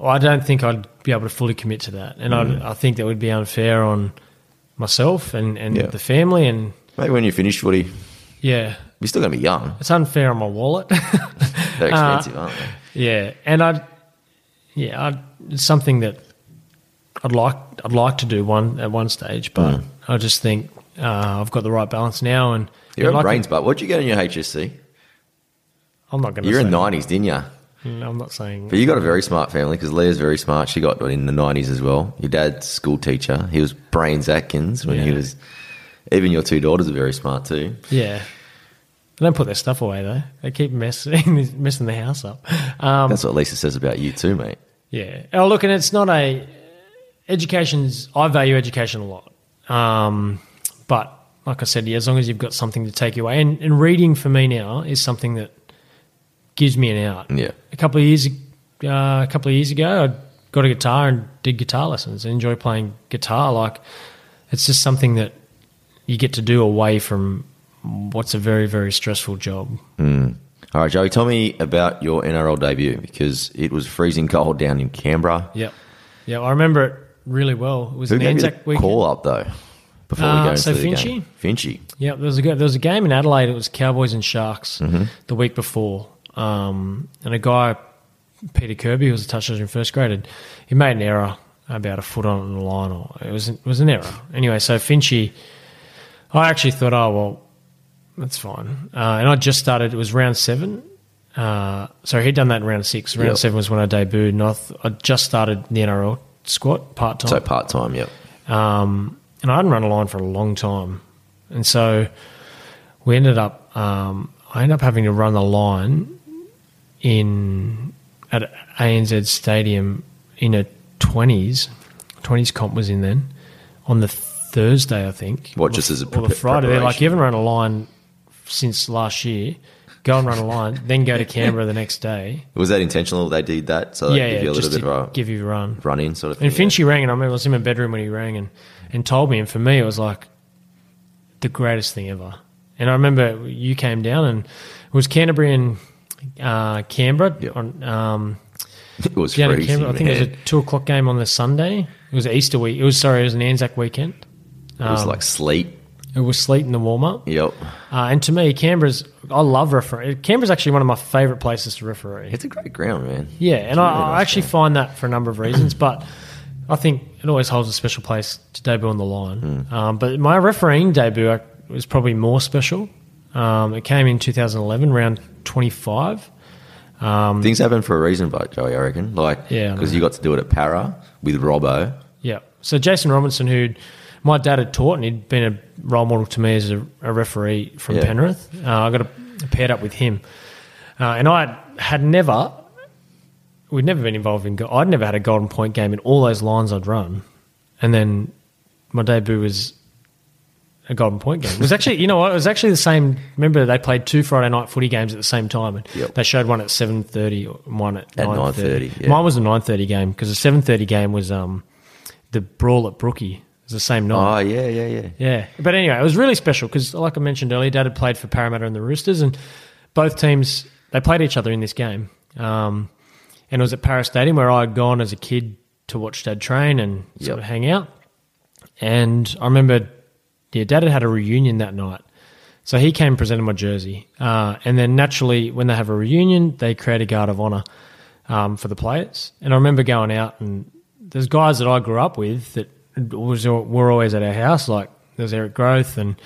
I don't think I'd be able to fully commit to that, and I, mm. I think that would be unfair on myself and, and Yeah. the family, and Maybe when you finish footy, yeah, you're still going to be young. it's unfair on my wallet. [LAUGHS] They're expensive, aren't they? yeah, and I, yeah, I, it's something that I'd like. I'd like to do one at one stage, but Mm. I just think uh, I've got the right balance now, and You're and a brains butt. What'd you get in your HSC? I'm not going to. You're in the 90s, didn't you? I'm not saying. But you got a very smart family because Leah's very smart. She got in the 90s as well. Your dad's school teacher. He was Brains Atkins when he was. Even your two daughters are very smart too. Yeah. They don't put their stuff away though. They keep messing [LAUGHS] messing the house up. Um, That's what Lisa says about you too, mate. yeah. Oh, look, and it's not a education's. I value education a lot, um, but like I said, yeah, as long as you've got something to take you away, and, and reading for me now is something that gives me an out. Yeah. A couple of years, uh, a couple of years ago, I got a guitar and did guitar lessons. and enjoy playing guitar. Like it's just something that you get to do away from what's a very very stressful job. All right, Joey, tell me about your NRL debut because it was freezing cold down in Canberra. Yep. Yeah, I remember it really well. It was Who an the Anzac call up though? Before we Uh, go into so the Finchy? game, Finchy. Yeah, there was a there was a game in Adelaide. It was Cowboys and Sharks Mm-hmm. the week before, um, and a guy, Peter Kirby, who was a touch in first grade, had- he made an error about a foot on the line, or it was it was an error. Anyway, so Finchy, I actually thought, oh well, that's fine. Uh, and I just started. It was round seven. Uh, sorry, he'd done that in round six. Round Yep. seven was when I debuted, and I, th- I just started the NRL squat part time. So part time, yep. Um, and I hadn't run a line for a long time. And so we ended up, um, I ended up having to run the line in at ANZ Stadium in a 20s. 20s comp was in then on the Thursday, I think. What, just as a or the Friday? They're like, you haven't run a line since last year. Go and run a line, then go to [LAUGHS] Canberra the next day. Was that intentional? They did that so yeah, give yeah, you a little bit of a give you a run. run in sort of thing. And Finchy rang, and I remember I was in my bedroom when he rang and, and told me. And for me, it was like the greatest thing ever. And I remember you came down, and it was Canterbury and uh, Canberra. Yep. On, um, [LAUGHS] it was freezing, Canberra. I think it was a two o'clock game on the Sunday. It was Easter week. It was sorry, it was an Anzac weekend. It was Um, like sleet. It was sleet in the warm up. Yep. Uh, and to me, Canberra's I love referee. Canberra's actually one of my favourite places to referee. It's a great ground, man. Yeah, and really I, I nice actually find that for a number of reasons, but I think it always holds a special place to debut on the line. Hmm. Um, but my refereeing debut was probably more special. Um, it came in 2011, round 25. Things happen for a reason, but Joey, I reckon. Like, Yeah, because you got to do it at Parra with Robbo. Yeah. So Jason Robinson, who my dad had taught, and he'd been a role model to me as a, a referee from Yeah. Penrith. Uh, I got a, paired up with him, uh, and I had never, we'd never been involved in. I'd never had a golden point game in all those lines I'd run, and then my debut was a golden point game. It was actually, [LAUGHS] you know what? It was actually the same. Remember, they played two Friday night footy games at the same time, and Yep. they showed one at seven thirty, one at At nine 9:30, yeah. Mine was a nine thirty game because the seven thirty game was um, the brawl at Brookie. Was the same night. Oh, yeah, yeah, yeah. Yeah, but anyway, it was really special because, like I mentioned earlier, Dad had played for Parramatta and the Roosters, and both teams they played each other in this game. Um, and it was at Parra Stadium where I had gone as a kid to watch Dad train and sort Yep. of hang out. And I remember, yeah, Dad had had a reunion that night, so he came and presented my jersey. Uh, and then naturally, when they have a reunion, they create a guard of honor um, for the players. And I remember going out and there's guys that I grew up with that was were always at our house. Like there's Eric Grothe and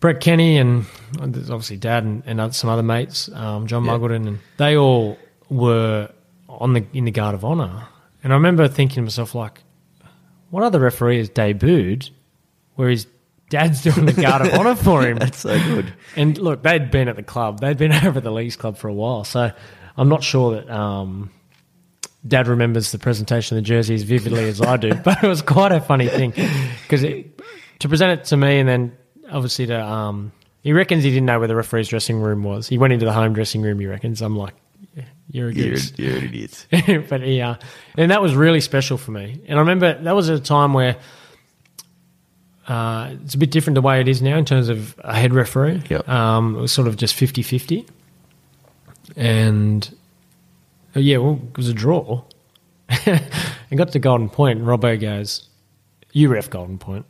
Brett Kenny and there's obviously Dad and, and some other mates, um, John Yeah. Muggleton, and they all were on the in the guard of honor. And I remember thinking to myself, like, what other referee has debuted where his dad's doing the guard of honor for him? [LAUGHS] That's so good. And look, they'd been at the club. They'd been [LAUGHS] over at the Leagues Club for a while. So I'm not sure that um, Dad remembers the presentation of the jersey as vividly as I do, [LAUGHS] but it was quite a funny thing because to present it to me and then obviously to um, he reckons he didn't know where the referee's dressing room was. He went into the home dressing room. He reckons. I'm like, yeah, you're a You're, you're an idiot. [LAUGHS] but yeah, uh, and that was really special for me. And I remember that was a time where uh, it's a bit different the way it is now in terms of a head referee. Yep. Um, it was sort of just 50 50. And Oh, yeah, well, it was a draw. [LAUGHS] and got to Golden Point, and Robbo goes, You ref Golden Point.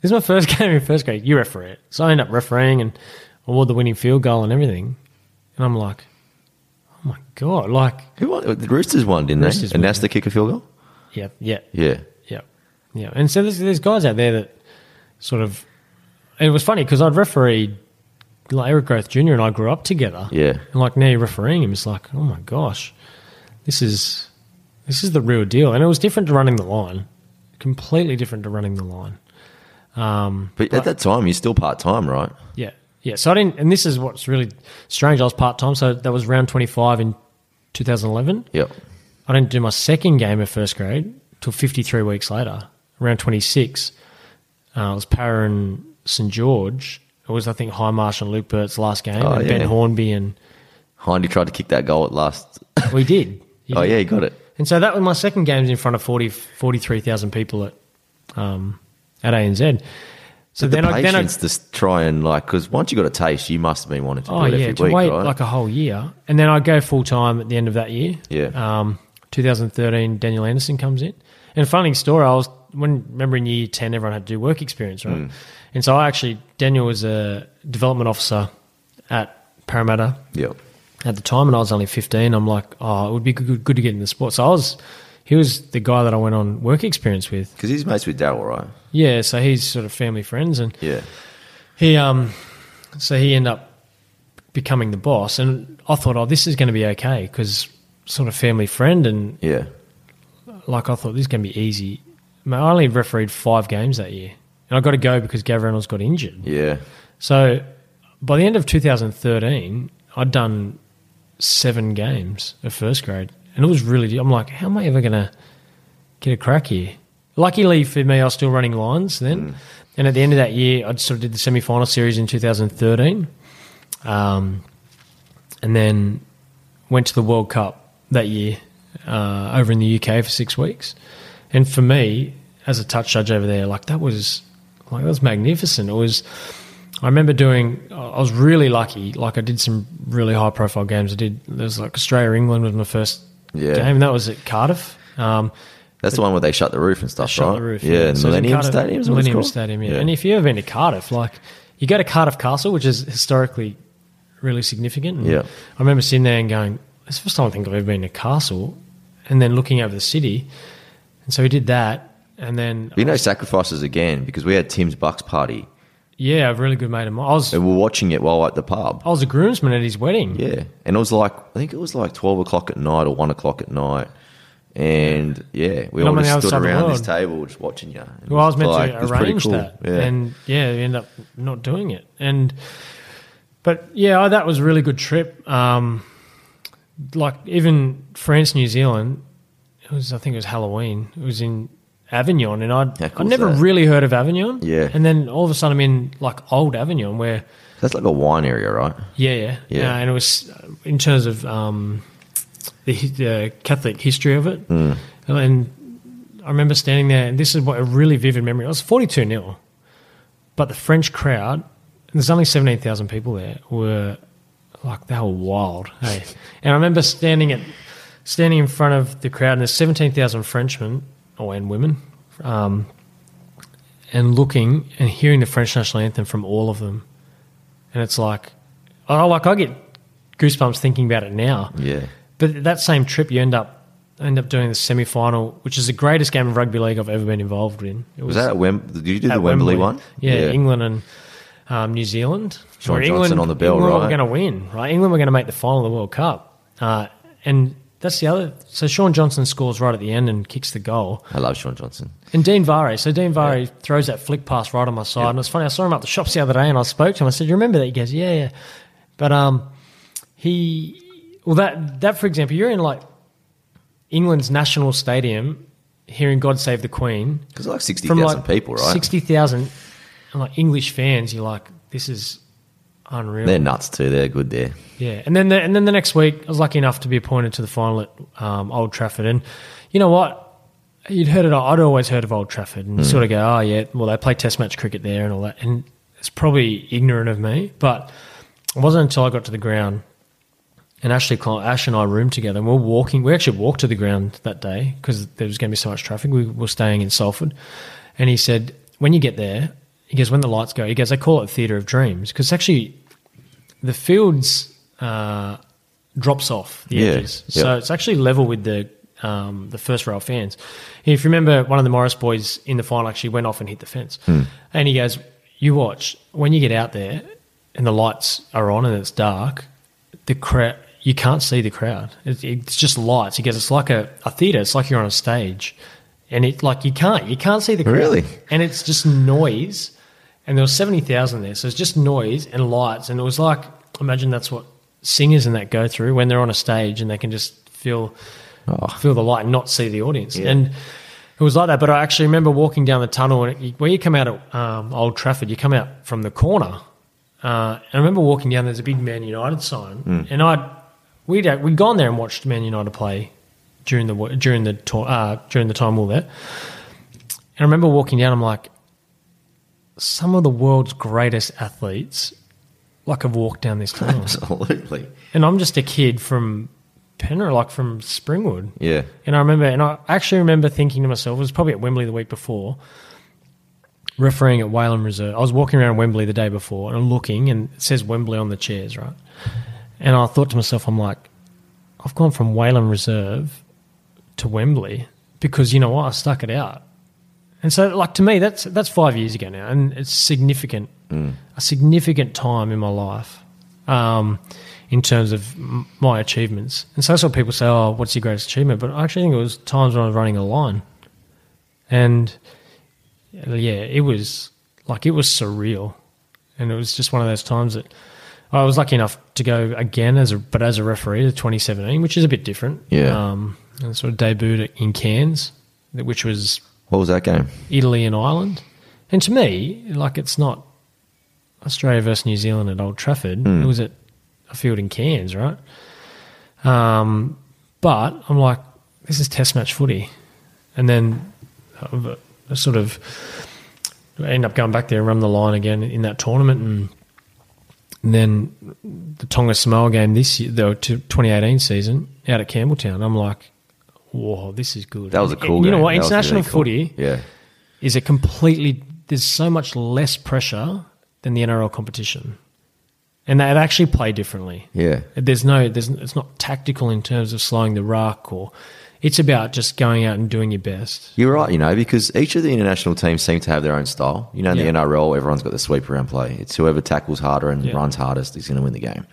This is my first [LAUGHS] game in first grade. You referee it. So I end up refereeing and award the winning field goal and everything. And I'm like, Oh my God. Like, Who won? The Roosters won, didn't Roosters they? And won, that's the kick a field goal? yeah, yeah, Yeah. Yeah, yeah. And so there's, there's guys out there that sort of. It was funny because I'd refereed like Eric Grothe Jr. and I grew up together. Yeah. And like now you're refereeing him, it's like, oh my gosh, this is this is the real deal. And it was different to running the line, completely different to running the line. Um, But at that time, you're still part time, right? yeah, yeah. So I didn't, and this is what's really strange. I was part time, so that was round 25 in 2011. Yeah. I didn't do my second game of first grade till 53 weeks later, around 26. Uh, it was Parra St George. It was, I think, Hindmarsh and Luke Burt's last game, Oh, and yeah. Ben Hornby, and Hindy tried to kick that goal at last. [LAUGHS] we did. He [LAUGHS] oh, did. yeah, he got it. And so that was my second games in front of 40, 43,000 people at um, at ANZ. So But then the I then I, to try and like, because once you got a taste, you must have been wanting to oh do it yeah every to week, wait right? like a whole year, and then I go full time at the end of that year. Yeah. Um, 2013, Daniel Anderson comes in, and funny story. I was when remember in year 10, everyone had to do work experience, right? Mm. And so I actually Daniel was a development officer at Parramatta yep. at the time, and I was only 15. I'm like, oh, it would be good, good to get in the sport. So I was, he was the guy that I went on work experience with. Because he's mates with Daryl, right? Yeah, so he's sort of family friends, and Yeah. he um, so he ended up becoming the boss, and I thought, oh, this is going to be okay because sort of family friend, and Yeah. like I thought this is going to be easy. I, I only refereed five games that year, and I got to go because Gav Reynolds got injured. Yeah. So by the end of 2013, I'd done seven games of first grade, and it was really. I'm like, how am I ever going to get a crack here? Luckily for me, I was still running lines then, and at the end of that year, I sort of did the semi final series in 2013, um, and then went to the World Cup that year uh, over in the UK for six weeks. And for me, as a touch judge over there, like that was like that was magnificent. It was. I remember doing. I was really lucky. Like I did some really high profile games. I did. There was like Australia England was my first Yeah. game. And that was at Cardiff. Um, That's the one where they shut the roof and stuff, shut right? the roof. Yeah, and So it was in Millennium Cardiff- Stadium. is what it's Millennium? Stadium. Yeah. And if you've ever been to Cardiff, like you go to Cardiff Castle, which is historically really significant. Yeah. I remember sitting there and going, "It's the first time I think I've ever been to Castle," and then looking over the city. And so we did that, and then you know, sacrifices again because we had Tim's Bucks party yeah, a really good mate of mine. I was and we were watching it while at the pub. I was a groomsman at his wedding. Yeah, and it was like I think it was like twelve o'clock at night or one o'clock at night, and yeah, we And all I'm just stood side of the around this table just watching you. And Well, I was meant like- to it was pretty arrange cool. that, Yeah. and yeah, we ended up not doing it. And but yeah, that was a really good trip. Um, like even France, New Zealand, it was I think it was Halloween. It was in Avignon, and I'd I'd never that? really heard of Avignon. Yeah. and then all of a sudden I'm in like old Avignon, where That's like a wine area, right? yeah, yeah, Yeah. Uh, and it was uh, in terms of um, the, the Catholic history of it. Hmm. And I remember standing there, and this is what a really vivid memory. I was forty-two 0 but the French crowd. And there's only seventeen thousand people there. Were like they were wild. Hey, and I remember standing at standing in front of the crowd, and there's seventeen thousand Frenchmen or and women. Um, and looking and hearing the French national anthem from all of them, and it's like, oh, like I get goosebumps thinking about it now. Yeah, But that same trip, you end up end up doing the semi final, which is the greatest game of rugby league I've ever been involved in. It was that at Wem? Did you do the at Wembley, one? Yeah, England and um, New Zealand. Shaun Where Johnson on the bell, England right? were going to win, right? England were going to make the final of the World Cup, uh, and that's the other. So Shaun Johnson scores right at the end and kicks the goal. I love Shaun Johnson. And Dean Whare, so Dean Whare throws that flick pass right on my side, and it's funny. I saw him at the shops the other day, and I spoke to him. I said, "You remember that?" He goes, "Yeah, yeah." But um, he, well, that that for example, you're in like England's national stadium, hearing "God Save the Queen" Because like sixty from thousand like people, right? Sixty thousand, like English fans. You're like, this is unreal. They're nuts too. They're good there. Yeah, and then the, and then the next week, I was lucky enough to be appointed to the final at um, Old Trafford, and you know what? You'd heard it. I'd always heard of Old Trafford, and sort of go, oh yeah, well they play Test match cricket there and all that, and it's probably ignorant of me, but it wasn't until I got to the ground, and Ashley, Ash and I roomed together, and we we're walking. We actually walked to the ground that day because there was going to be so much traffic. We were staying in Salford, and he said, when you get there, he goes, when the lights go, he goes, I call it Theatre of Dreams because actually the fields uh, drops off the Yeah, edges, yeah. so it's actually level with the um, the first row of fans. If you remember, one of the Morris boys in the final actually went off and hit the fence, Hmm. and he goes, "You watch when you get out there and the lights are on and it's dark, the crowd." You can't see the crowd. It's, it's just lights. He goes, it's like a, a theatre. It's like you're on a stage, and it like you can't you can't see the crowd. Really? and it's just noise. And there was seventy thousand there, so it's just noise and lights. And it was like imagine that's what singers and that go through when they're on a stage and they can just feel Oh. feel the light and not see the audience. Yeah. And it was like that. But I actually remember walking down the tunnel and it, where you come out at um, Old Trafford, you come out from the corner. Uh, and I remember walking down. There's a big Man United sign, and I'd, we'd we'd gone there and watched Man United play during the during the tour, uh, during the time we were there. And I remember walking down. I'm like, some of the world's greatest athletes, like have walked down this tunnel, Absolutely. and I'm just a kid from Penrith, like from Springwood. Yeah. And I remember, and I actually remember thinking to myself, it was probably at Wembley the week before, refereeing at Whalan Reserve. I was walking around Wembley the day before and I'm looking, and it says Wembley on the chairs, right? And I thought to myself, I'm like, I've gone from Whalan Reserve to Wembley because you know what? I stuck it out. And so, like to me, that's that's five years ago now, and it's significant, a significant time in my life, um, in terms of m- my achievements. And so that's what people say. Oh, what's your greatest achievement? But I actually think it was times when I was running a line, and yeah, it was like it was surreal, and it was just one of those times that I was lucky enough to go again as a but as a referee to 2017, which is a bit different. Yeah. um, and sort of debuted in Cairns, which was What was that game? Italy and Ireland. And to me, like it's not Australia versus New Zealand at Old Trafford. It was at a field in Cairns, right? Um, but I'm like, this is Test match footy, and then uh, I sort of end up going back there and run the line again in that tournament, and, and then the Tonga Samoa game this year, the 2018 season out at Campbelltown. I'm like, whoa, this is good. That was a cool You know what? That International really cool. footy Yeah. is a completely there's so much less pressure than the NRL competition, and they actually play differently. Yeah. There's no there's it's not tactical in terms of slowing the ruck or it's about just going out and doing your best. You're right, you know, because each of the international teams seem to have their own style. You know, in Yeah. the NRL, everyone's got the sweep around play. It's whoever tackles harder and Yeah. runs hardest is going to win the game.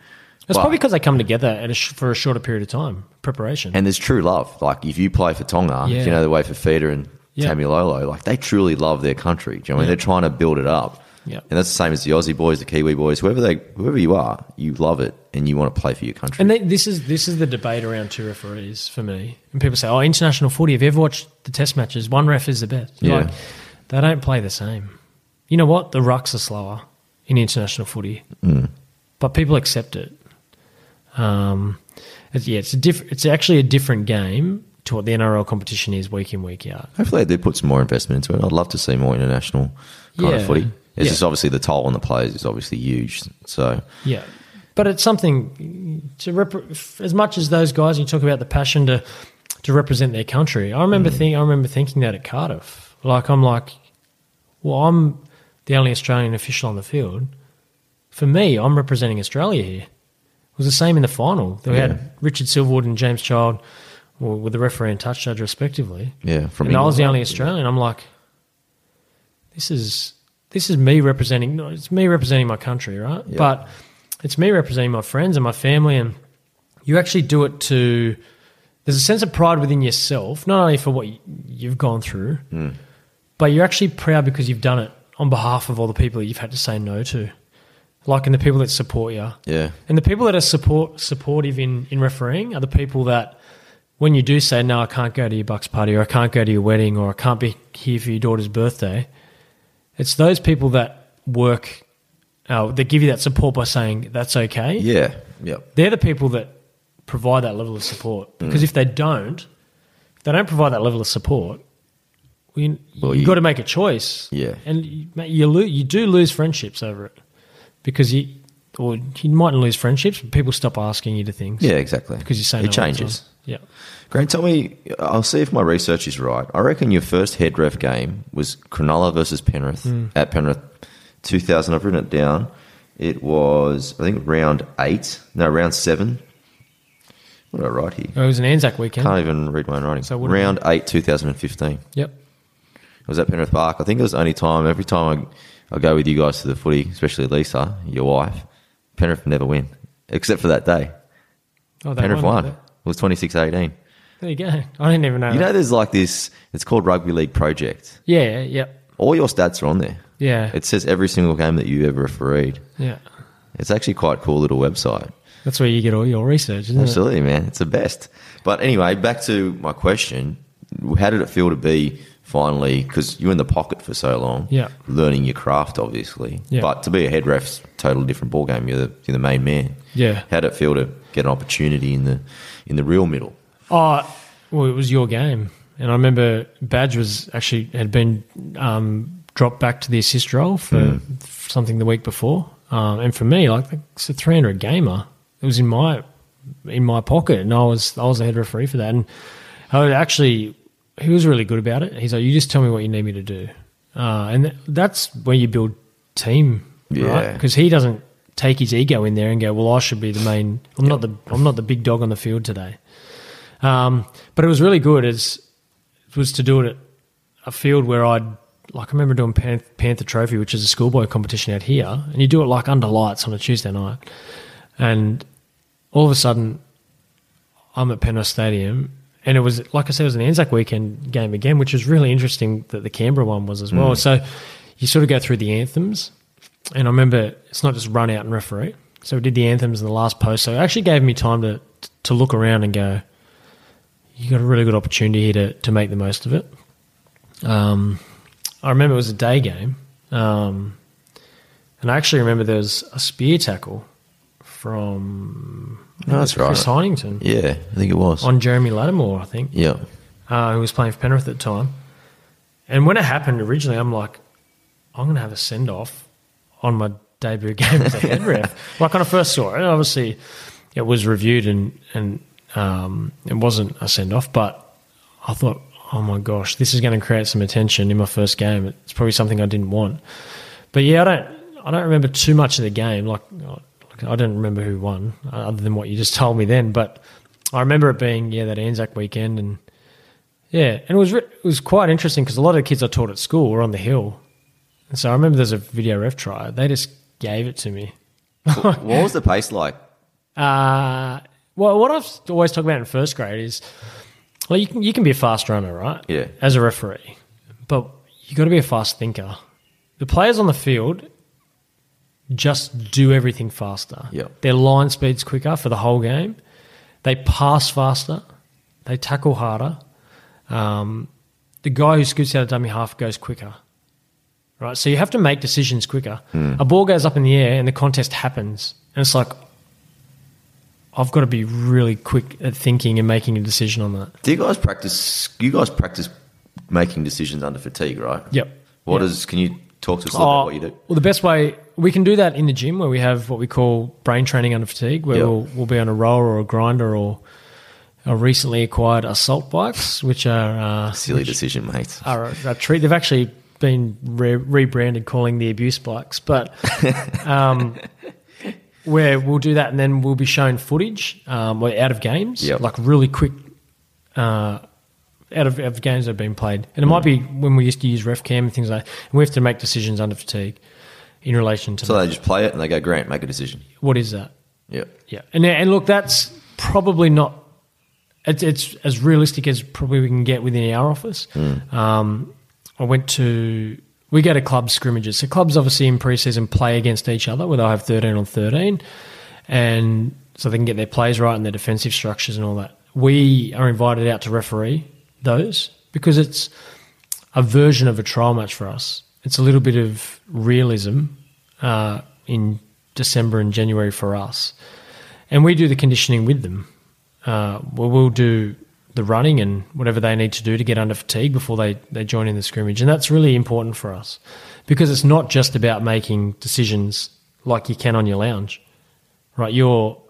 It's But- probably because they come together at a sh- for a shorter period of time preparation. And there's true love. Like if you play for Tonga, Yeah. you know the way for Fifita and Yeah. Taumalolo, like they truly love their country. Do you know what I mean? Yeah. They're trying to build it up. Yeah. And that's the same as the Aussie boys, the Kiwi boys, whoever they, whoever you are, you love it and you want to play for your country. And they, this is this is the debate around two referees for me. And people say, "Oh, international footy. Have you ever watched the Test matches? One ref is the best." Yeah. Like, they don't play the same. You know what? The rucks are slower in international footy, Mm. but people accept it. Um, it's, yeah, it's a diff- It's actually a different game to what the NRL competition is week in week out. Hopefully they do put some more investment into it. I'd love to see more international kind Yeah. of footy. It's Yeah. just obviously the toll on the players is obviously huge. So Yeah, but it's something to rep- as much as those guys. You talk about the passion to to represent their country. I remember think I remember thinking that at Cardiff. Like I'm like, well, I'm the only Australian official on the field. For me, I'm representing Australia here. It was the same in the final. They Yeah. had Richard Silverwood and James Child well, with the referee and touch judge respectively. yeah, from and I was the only Australian. I'm like, this is this is me representing. No, it's me representing my country, right? Yeah. But it's me representing my friends and my family, and you actually do it to. There's a sense of pride within yourself, not only for what you've gone through, Hmm. but you're actually proud because you've done it on behalf of all the people that you've had to say no to, like and the people that support you. Yeah. And the people that are support supportive in, in refereeing are the people that when you do say no, I can't go to your bucks party, or I can't go to your wedding, or I can't be here for your daughter's birthday, it's those people that work, uh, that give you that support by saying that's okay. Yeah. Yep. They're the people that provide that level of support. Mm. Because if they don't, if they don't provide that level of support, well, you, Well, you've you- got to make a choice. Yeah. and you, you lo- you do lose friendships over it because you, or you mightn't lose friendships, but people stop asking you to things. Yeah, exactly. because you say it no changes. Yeah. Grant, tell me, I'll see if my research is right. I reckon your first head ref game was Cronulla versus Penrith Hmm. at Penrith 2000. I've written it down. It was, I think, round eight. No, round seven. What did I write here? It was an Anzac weekend. Can't even read my own writing. So round eight, 2015. Yep. It was at Penrith Park. I think it was the only time, every time I, I go with you guys to the footy, especially Lisa, your wife, Penrith never win, except for that day. Oh, Penrith won, won. It was 26 18. There you go. [LAUGHS] I didn't even know. You that. know, there's like this, it's called Rugby League Project. Yeah. Yep. All your stats are on there. Yeah. It says every single game that you ever refereed. yeah. It's actually quite a cool little website. That's where you get all your research, isn't Absolutely, man. It's the best. But anyway, back to my question. How did it feel to be finally, because you were in the pocket for so long, Yeah. learning your craft, obviously. Yeah. But to be a head ref's totally different ballgame. You're the, you're the main man. Yeah. How did it feel to get an opportunity in the in the real middle? Oh, well, it was your game, and I remember Madge was actually had been um, dropped back to the assist role for something the week before, um, and for me, like it's a three hundred gamer. It was in my in my pocket, and I was I was the head referee for that, and I would actually he was really good about it. He's like, you just tell me what you need me to do, uh, and th- that's where you build team, right? Because he doesn't take his ego in there and go, well, I should be the main. I'm not the I'm not the big dog on the field today. Um, but it was really good. As it was to do it at a field where I'd like I remember doing Pan- Panther Trophy, which is a schoolboy competition out here, and you do it like under lights on a Tuesday night, and all of a sudden I'm at Penrith Stadium. And it was, like I said, it was an Anzac weekend game again, which was really interesting that the Canberra one was as well. So you sort of go through the anthems. And I remember it's not just run out and referee. So we did the anthems in the last post. So it actually gave me time to, to look around and go, you got a really good opportunity here to, to make the most of it. Um, I remember it was a day game. Um, and I actually remember there was a spear tackle from No, that's Chris right. Heighington Yeah, I think it was. on Jeremy Latimore, I think, yeah. uh, who was playing for Penrith at the time. And when it happened originally, I'm like, I'm going to have a send off on my debut [LAUGHS] game as a head ref. like when I first saw it, obviously it was reviewed and and um, it wasn't a send off, but I thought, oh my gosh, this is going to create some attention in my first game. It's probably something I didn't want. But yeah, I don't I don't remember too much of the game. Like I don't remember who won uh, other than what you just [LAUGHS] told me then. But I remember it being yeah that Anzac weekend and yeah, and it was it was quite interesting because a lot of the kids I taught at school were on the hill, and so I remember there's a video ref try. They just gave it to me. [LAUGHS] what was the pace like? Uh, well, what I've always talked about in first grade is, well, you can you can be a fast runner, right? Yeah. As a referee, but you got to be a fast thinker. The players on the field just do everything faster. Yeah. Their line speed's quicker for the whole game. They pass faster. They tackle harder. Um, the guy who scoots out a dummy half goes quicker. Right, so you have to make decisions quicker. A ball goes up in the air and the contest happens, and it's like I've got to be really quick at thinking and making a decision on that. Do you guys practice? You guys practice making decisions under fatigue, right? Yep. What Yep. is? Can you talk to us a little Oh, bit what you do? Well, the best way we can do that in the gym where we have what we call brain training under fatigue, where Yep. we'll, we'll be on a roller or a grinder or a recently acquired assault bikes, which are uh, Silly which decision, mate. are a treat. They've actually been re- rebranded, calling the abuse bikes, but [LAUGHS] um, where we'll do that, and then we'll be shown footage um, out of games, Yep. like really quick. Uh, out of, out of games that have been played, and it might be when we used to use ref cam and things like. that. And we have to make decisions under fatigue in relation to So that. they just play it and they go, Grant, make a decision. what is that. Yeah, Yeah, and and look, that's probably not. It's, it's as realistic as probably we can get within our office. Um, I went to we go to club scrimmages. So clubs obviously in preseason play against each other, where they'll have thirteen on thirteen, and so they can get their plays right and their defensive structures and all that. we are invited out to referee those because it's a version of a trial match for us. It's a little bit of realism uh, in December and January for us, and we do the conditioning with them. Uh, well, we'll do the running and whatever they need to do to get under fatigue before they, they join in the scrimmage, and that's really important for us because it's not just about making decisions like you can on your lounge, right? You're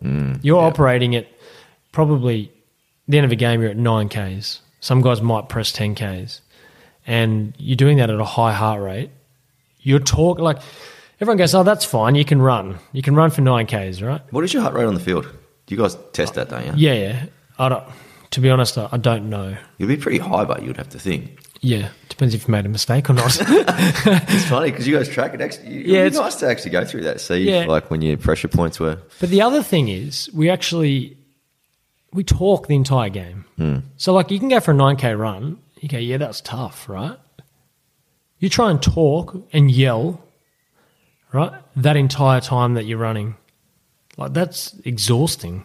you're operating at probably the end of a game. You're at nine k's. Some guys might press ten k's, and you're doing that at a high heart rate. You're talk like everyone goes, "Oh, that's fine. You can run. You can run for nine k's, right?" What is your heart rate on the field? Do You guys test that, don't you? Yeah, yeah. I don't. To be honest, I don't know. You'd be pretty high, but you'd have to think. Yeah, depends if you made a mistake or not. [LAUGHS] It's funny because you guys track it. Actually, Yeah, it's nice to actually go through that. See, Yeah. like when your pressure points were. But the other thing is, we actually we talk the entire game. Hmm. So, like, you can go for a nine k run. You go, yeah, that's tough, right? You try and talk and yell, right? That entire time that you're running, like that's exhausting,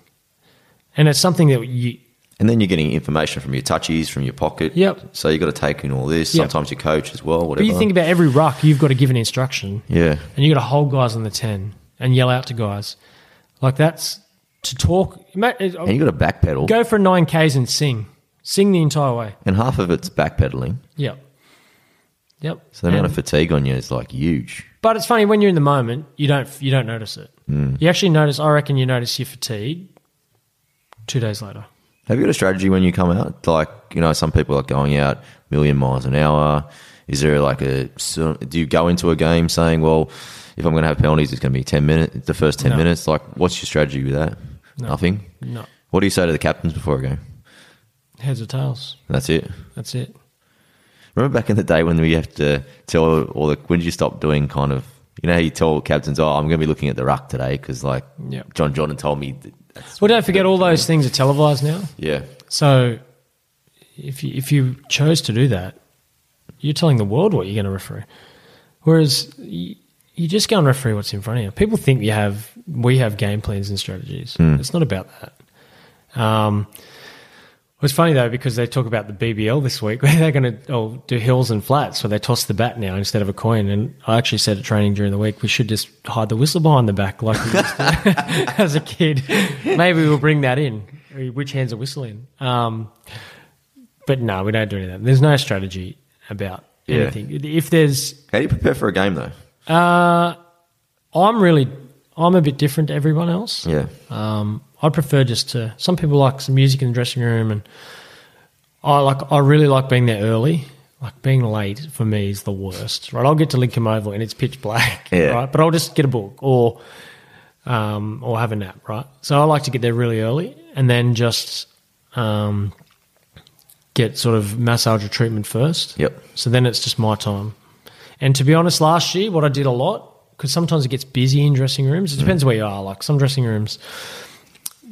and it's something that you. And then you're getting information from your touchies, from your pocket. Yep. So you've got to take in all this. Yep. Sometimes your coach as well. But Whatever. you think about every ruck, you've got to give an instruction, yeah. and you've got to hold guys on the ten and yell out to guys, like that's to talk. And you got to backpedal. Go for nine Ks and sing. Sing the entire way. And half of it's backpedaling. Yep. Yep. So the amount of fatigue on you is like huge. but it's funny when you're in the moment, you don't you don't notice it. Mm. You actually notice. I reckon you notice your fatigue two days later. Have you got a strategy when you come out? Like, you know, some people are going out a million miles an hour. Is there like a, so- do you go into a game saying, well, if I'm going to have penalties, it's going to be 10 minutes, the first 10 No. minutes? Like, what's your strategy with that? Nothing? No What do you say to the captains before a game? Heads or tails. That's it. That's it. Remember back in the day when we have to tell all the, when did you stop doing kind of, you know, how you tell captains, oh, I'm going to be looking at the ruck today because like Yep. John Jordan told me. Well, don't forget all those things are televised now. Yeah. So if you if you chose to do that, you're telling the world what you're going to referee. Whereas you, you just go and referee what's in front of you. People think you have we have game plans and strategies. It's not about that. Um, it's funny though because they talk about the BBL this week [LAUGHS] where they're going to oh, do hills and flats, where they toss the bat now instead of a coin. And I actually said at training during the week we should just hide the whistle behind the back like we used to [LAUGHS] as a kid. Maybe we'll bring that in. Which hands are whistling? Um, but no, we don't do any of that. There's no strategy about Yeah. anything. If there's How do you prepare for a game though? uh, I'm really, I'm a bit different to everyone else. Yeah. Um, I prefer just to. Some people like some music in the dressing room, and I like. I really like being there early. Like being late for me is the worst. Right, I'll get to Lidcombe Oval and it's pitch black. Yeah. Right, but I'll just get a book or, um, or have a nap. Right. So I like to get there really early and then just, um, get sort of massage or treatment first. Yep. So then it's just my time. And to be honest, last year, what I did a lot, because sometimes it gets busy in dressing rooms. It depends where you are. Like some dressing rooms,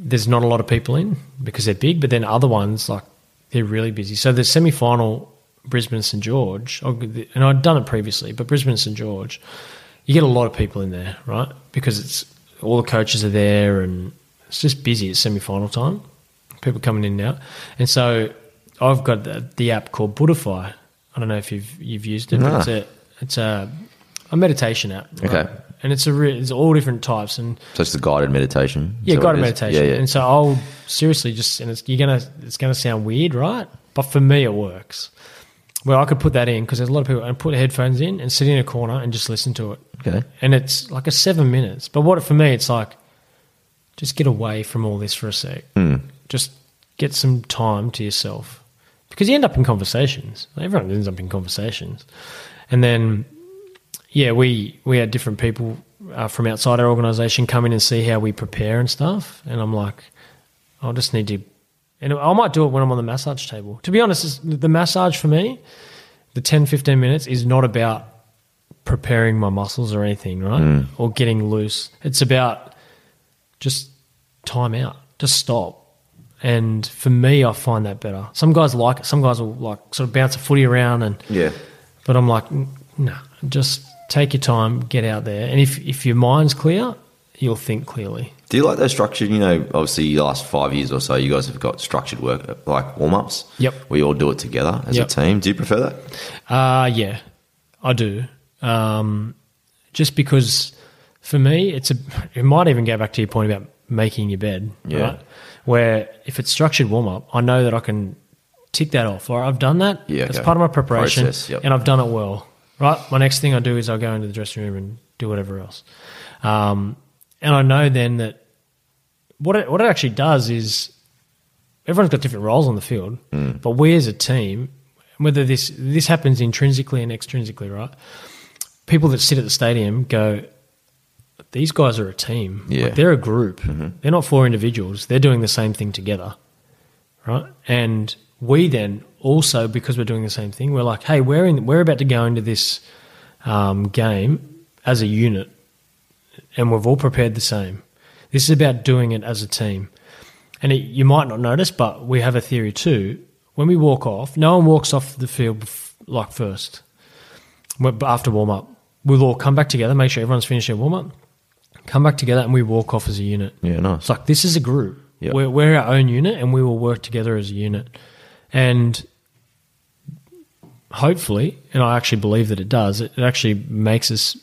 there's not a lot of people in because they're big, but then other ones, like they're really busy. So the semi final, Brisbane St George, oh, and I'd done it previously, but Brisbane St George, you get a lot of people in there, right? Because it's all the coaches are there and it's just busy. at semi final time. People coming in and out. And so I've got the, the app called Buddhify. I don't know if you've you've used it, Nah. but it's a it's a, a meditation app. right? Okay. And it's a re- it's all different types and So it's a guided meditation. yeah, Is what guided meditation. Yeah, yeah. And so I'll seriously just and it's you're gonna it's gonna sound weird, right? But for me, it works. Well, I could put that in because there's a lot of people and put headphones in and sit in a corner and just listen to it. Okay. And it's like a seven minutes. But what for me, it's like just get away from all this for a sec. Hmm. Just get some time to yourself because you end up in conversations. Everyone ends up in conversations, and then yeah, we we had different people uh, from outside our organisation come in and see how we prepare and stuff. And I'm like, I'll just need to, and I might do it when I'm on the massage table. To be honest, the massage for me, the 10, 15 minutes is not about preparing my muscles or anything, right? Or getting loose. It's about just time out, just stop. And for me, I find that better. Some guys like it. Some guys will like sort of bounce a footy around and Yeah. but I'm like, no, just take your time, get out there, and if if your mind's clear, you'll think clearly. Do you like those structured? You know, obviously, the last five years or so, you guys have got structured work like warm ups. Yep. We all do it together as Yep. a team. Do you prefer that? Uh, yeah, I do. Um, just because for me, it's a. It might even go back to your point about making your bed. Yeah. Right? Where if it's structured warm up, I know that I can tick that off. Or I've done that. Yeah, okay. part of my preparation, Process, yep. and I've done it well. Right. My next thing I do is I go into the dressing room and do whatever else. Um, and I know then that what it, what it actually does is everyone's got different roles on the field, Mm. but we as a team, whether this this happens intrinsically and extrinsically, right? People that sit at the stadium go, these guys are a team. Yeah. Like, they're a group. They're not four individuals. They're doing the same thing together, right? And we then also because we're doing the same thing, we're like, hey, we're in, we're about to go into this um, game as a unit, and we've all prepared the same. This is about doing it as a team. And it, you might not notice, but we have a theory too. When we walk off, no one walks off the field bef- like first. After warm up, we'll all come back together, make sure everyone's finished their warm up, come back together, and we walk off as a unit. Yeah, nice. It's like this is a group. Yeah. We're, we're our own unit, and we will work together as a unit. And hopefully, and I actually believe that it does, it, it actually makes us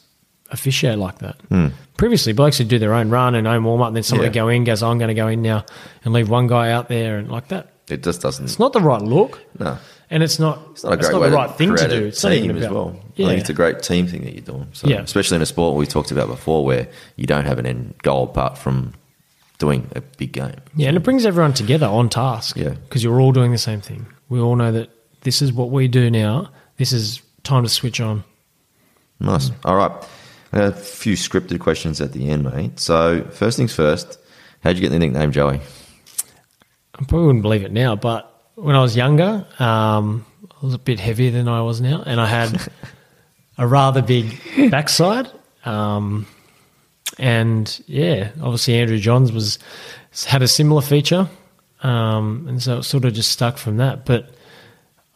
officiate like that. Hmm. Previously, blokes would do their own run and own warm up, and then somebody. Yeah. go in, goes, oh, I'm going to go in now, and leave one guy out there, and like that. It just doesn't. It's not the right look, no, and it's not. it's not a great not way the right to thing to do. It's not team even as well. Yeah, I think it's a great team thing that you're doing. So, Yeah. especially in a sport we talked about before, where you don't have an end goal apart from doing a big game. Yeah, and it brings everyone together on task. Yeah. Because you're all doing the same thing. We all know that this is what we do now. This is time to switch on. Nice. All right. I got A few scripted questions at the end, mate. So, first things first, how'd you get the nickname Joey? I probably wouldn't believe it now, but when I was younger, um, I was a bit heavier than I was now, and I had [LAUGHS] a rather big backside. Um, and yeah, obviously Andrew Johns was had a similar feature, um, and so it sort of just stuck from that. But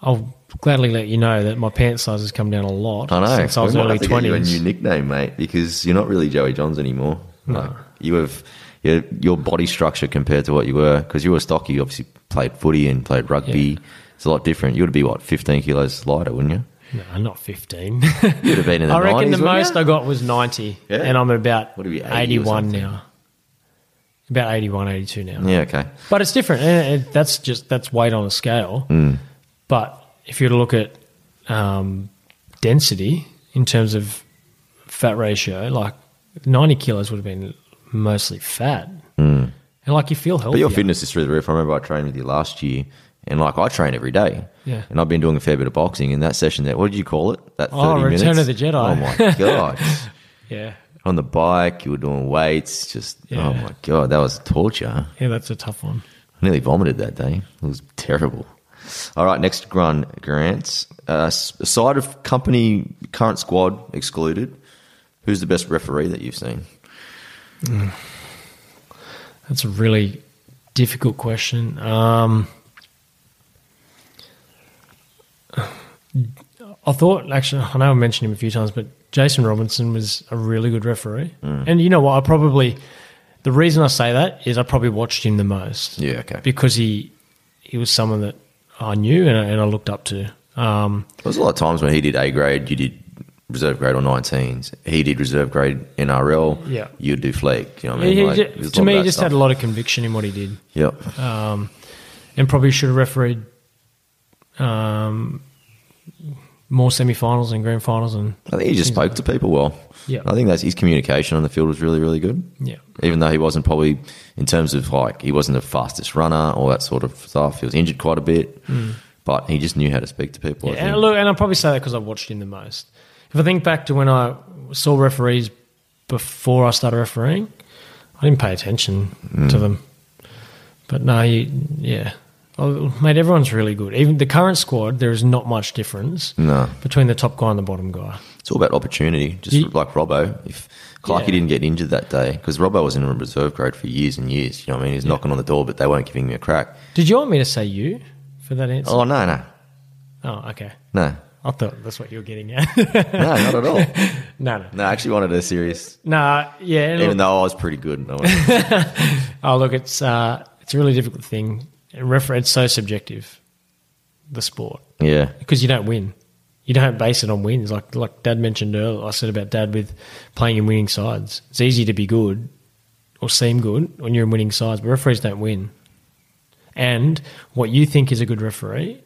I'll gladly let you know that my pant size has come down a lot I know. since I was we early get you a new nickname, mate, because you're not really Joey Johns anymore. Like, you have your, your body structure compared to what you were, because you were stocky. You obviously played footy and played rugby. Yeah. It's a lot different. You would be what 15 kilos lighter, wouldn't you? No, not fifteen. You'd have been in the I reckon 90s, the most you? I got was 90, Yeah. and I'm about What are we, 80 81 now. About 81, 82 now. Yeah. Okay. But it's different. and that's just that's weight on a scale. Hmm. But if you were to look at um, density in terms of fat ratio, like 90 kilos would have been mostly fat. And like you feel healthy. But your fitness is through the roof. I remember I trained with you last year, and like I train every day. Yeah. And I've been doing a fair bit of boxing. In that session, there, what did you call it? That thirty Oh, minutes. Return of the Jedi. Oh my [LAUGHS] god! Yeah. On the bike, you were doing weights. Just Yeah. oh my god, that was torture. Yeah, that's a tough one. I nearly vomited that day. It was terrible. All right, next run, Grants. Uh, aside of company current squad excluded, who's the best referee that you've seen? That's a really difficult question. Um, I thought, actually, I know I mentioned him a few times, but Jason Robinson was a really good referee. And you know what? I probably, the reason I say that is I probably watched him the most. Yeah, okay. Because he he was someone that I knew and I, and I looked up to. Um, There was a lot of times when he did A grade, you did reserve grade or 19s. He did reserve grade NRL. Yeah. You'd do flag. You know what I mean? he- Like, he- there's a to me, he just stuff. had a lot of conviction in what he did. Yep. um, and probably should have refereed um, more semi-finals and grand finals. And I think he just spoke to people well. Yeah. I think that's his communication on the field was really, really good. yeah, Even though he wasn't probably, in terms of like, he wasn't the fastest runner or that sort of stuff. He was injured quite a bit, but he just knew how to speak to people. Mm. yeah. And look, and I'll probably say that because I watched him the most. If I think back to when I saw referees before I started refereeing, I didn't pay attention Mm. to them. But no, he, yeah, oh, mate, everyone's really good. Even the current squad, there is not much difference No. between the top guy and the bottom guy. It's all about opportunity. Just You- like Robbo. If Clarkey Yeah. didn't get injured that day, because Robbo was in a reserve grade for years and years. You know what I mean? He's knocking on the door, but they weren't giving me a crack. Did you want me to say you for that answer? Oh, no, no. oh okay. No. I thought that's what you were getting at. No, not at all. [LAUGHS] no, no, No, I actually wanted a serious, no. Yeah, even look, though I was pretty good. I went, [LAUGHS] oh look, it's uh, it's a really difficult thing. Refer- it's so subjective, the sport, yeah, because you don't win. You don't base it on wins. Like like Dad mentioned earlier, I said about Dad with playing in winning sides. It's easy to be good or seem good when you're in winning sides, but referees don't win. And what you think is a good referee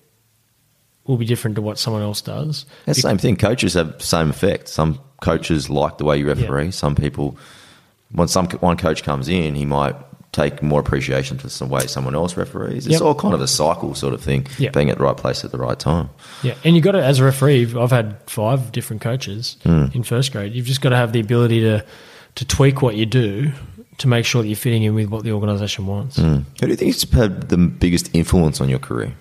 will be different to what someone else does. it's the same thing. Coaches have the same effect. Some coaches like the way you referee. Some people, when some one coach comes in, he might take more appreciation for the way someone else referees. It's Yep. all kind of a cycle sort of thing. Yeah. Being at the right place at the right time. Yeah, and you've got to as a referee. I've had five different coaches in first grade. You've just got to have the ability to to tweak what you do to make sure that you're fitting in with what the organisation wants. Who do you think has had the biggest influence on your career?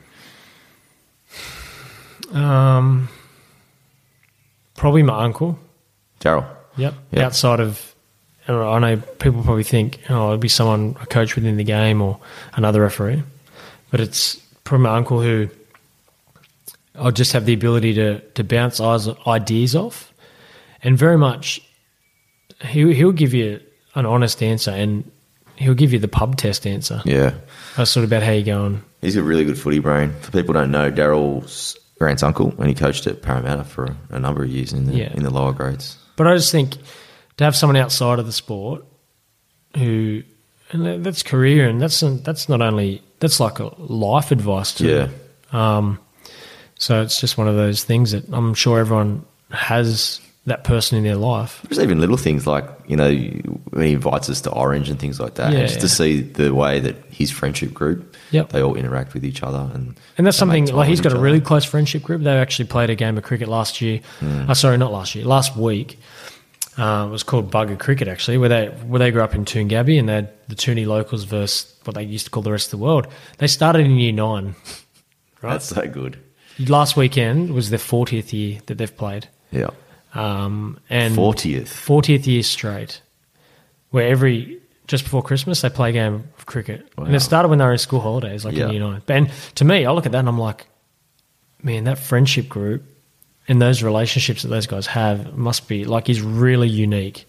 Um, probably my uncle. Daryl. Yep. Yeah. Outside of, I know, I know people probably think, oh, it'd be someone a coach within the game or another referee, but it's probably my uncle who I'll just have the ability to to bounce eyes- ideas off, and very much he he'll give you an honest answer and he'll give you the pub test answer. Yeah. That's sort of about how you're going. He's a really good footy brain. For people who don't know, Daryl's Grant's uncle, and he coached at Parramatta for a number of years in the Yeah. in the lower grades. But I just think to have someone outside of the sport who, and that's career, and that's that's not only that's like a life advice too. Yeah. Um, so it's just one of those things that I'm sure everyone has that person in their life. There's even little things like you know when he invites us to Orange and things like that. Yeah, just to see the way that his friendship group, Yep. they all interact with each other, and And that's something like he's got a really other. close friendship group. They actually played a game of cricket last year. Oh, sorry, not last year. Last week. Uh, it was called Bugger Cricket actually, where they where they grew up in Toongabbie and they had the Toonie locals versus what they used to call the rest of the world. They started in year nine. Right. That's so good. Last weekend was their fortieth year that they've played, Yeah, um, and fortieth. fortieth year straight, where every just before Christmas they play a game of cricket, and it started when they were in school holidays, like Yeah. in year nine. And to me, I look at that and I'm like, man, that friendship group and those relationships that those guys have must be like is really unique.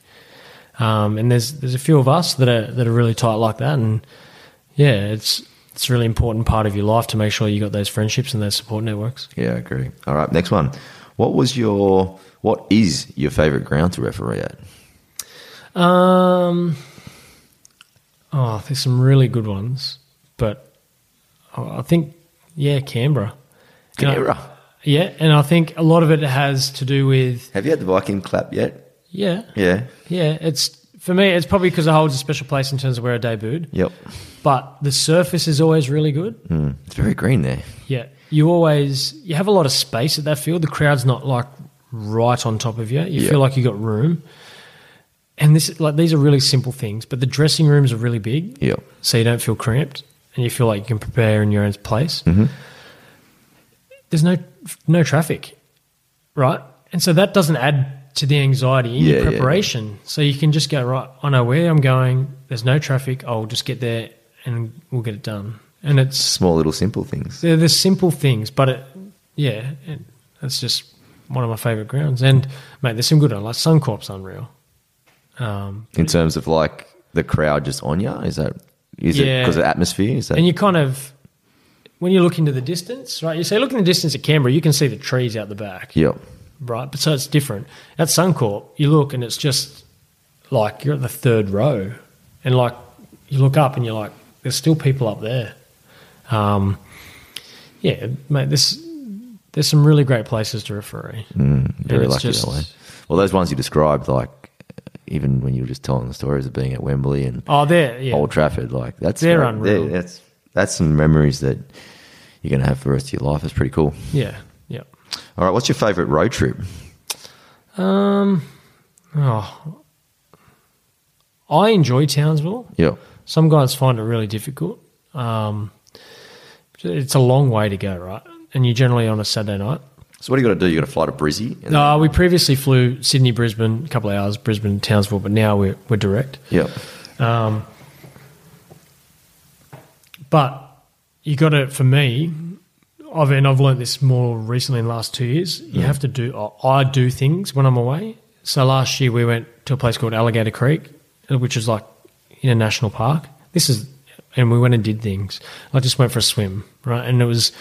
Um, and there's there's a few of us that are that are really tight like that, and yeah, it's it's a really important part of your life to make sure you got those friendships and those support networks. Yeah, I agree. All right, next one. What was your what is your favourite ground to referee at? Um, oh, there's some really good ones, but I I think yeah, Canberra. Canberra. Yeah, and I think a lot of it has to do with Have you had the Viking clap yet? yeah, Yeah. yeah. It's for me. It's probably because it holds a special place in terms of where I debuted. Yep. But the surface is always really good. Mm, it's very green there. Yeah, you always you have a lot of space at that field. The crowd's not like right on top of you. You Yeah. feel like you got room. And this like these are really simple things, but the dressing rooms are really big. Yep. so you don't feel cramped and you feel like you can prepare in your own place. Mm-hmm. There's no no traffic, right? And so that doesn't add to the anxiety in Yeah, your yeah. preparation. So you can just go right. I know where I'm going. There's no traffic. I'll just get there and we'll get it done. And it's Small little simple things. they're the simple things, but it, yeah, it, it's just one of my favourite grounds. And mate, there's some good ones. Like Suncorp's unreal. Um, In terms of like the crowd just on you, is that is it because of atmosphere? Is that And you kind of, when you look into the distance, right? You say, look in the distance at Canberra, you can see the trees out the back, Yep. right? But so it's different. At Suncorp, you look and it's just like you're at the third row, and like you look up and you're like, there's still people up there. Um, yeah, mate, this there's some really great places to referee. Mm, very lucky just- that way. Well, those ones you described, like even when you were just telling the stories of being at Wembley and Oh, there, yeah, Old Trafford, like that's They're unreal. that's that's some memories that you're going to have for the rest of your life. It's pretty cool. yeah, yeah. All right, what's your favourite road trip? Um, oh, I enjoy Townsville. Yeah. Some guys find it really difficult. Um, it's a long way to go, right? And you're generally on a Saturday night. So what do you got to do? You got to fly to Brizzy. No, Uh, we previously flew Sydney, Brisbane, a couple of hours, Brisbane, Townsville, but now we're, we're direct. Yep. Um, but you got to, for me, I've and I've learned this more recently in the last two years. You have to do. I do things when I'm away. So last year we went to a place called Alligator Creek, which is like in a national park. This is, and we went and did things. I just went for a swim, right? And it was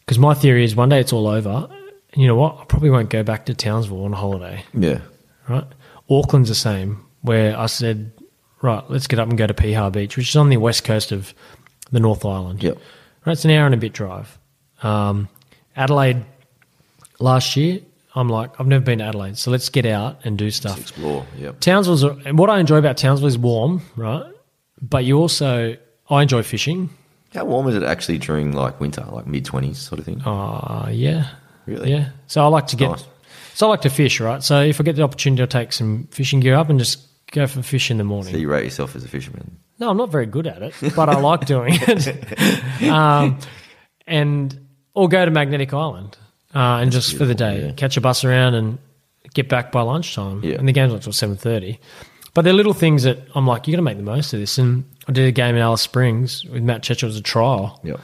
because my theory is one day it's all over. And you know what? I probably won't go back to Townsville on a holiday, Yeah. right? Auckland's the same, where I said, right, let's get up and go to Piha Beach, which is on the west coast of the North Island. Yep. Right, it's an hour and a bit drive. Um, Adelaide last year, I'm like, I've never been to Adelaide, so let's get out and do stuff. Explore. Yep. Townsville's, and what I enjoy about Townsville is warm, right? But you also, I enjoy fishing. How warm is it actually during like winter, like mid twenties sort of thing? Uh, yeah. Really? Yeah. So I like to get, Nice. so I like to fish, right? So if I get the opportunity, I'll take some fishing gear up and just go for a fish in the morning. So you rate yourself as a fisherman? No, I'm not very good at it, but I like doing it. [LAUGHS] um, and or go to Magnetic Island uh, and just for the day yeah. catch a bus around and get back by lunchtime. Yeah. And the game's not till seven thirty. But they're little things that I'm like, you got to make the most of this. And I did a game in Alice Springs with Matt Churchill as a trial. Yep.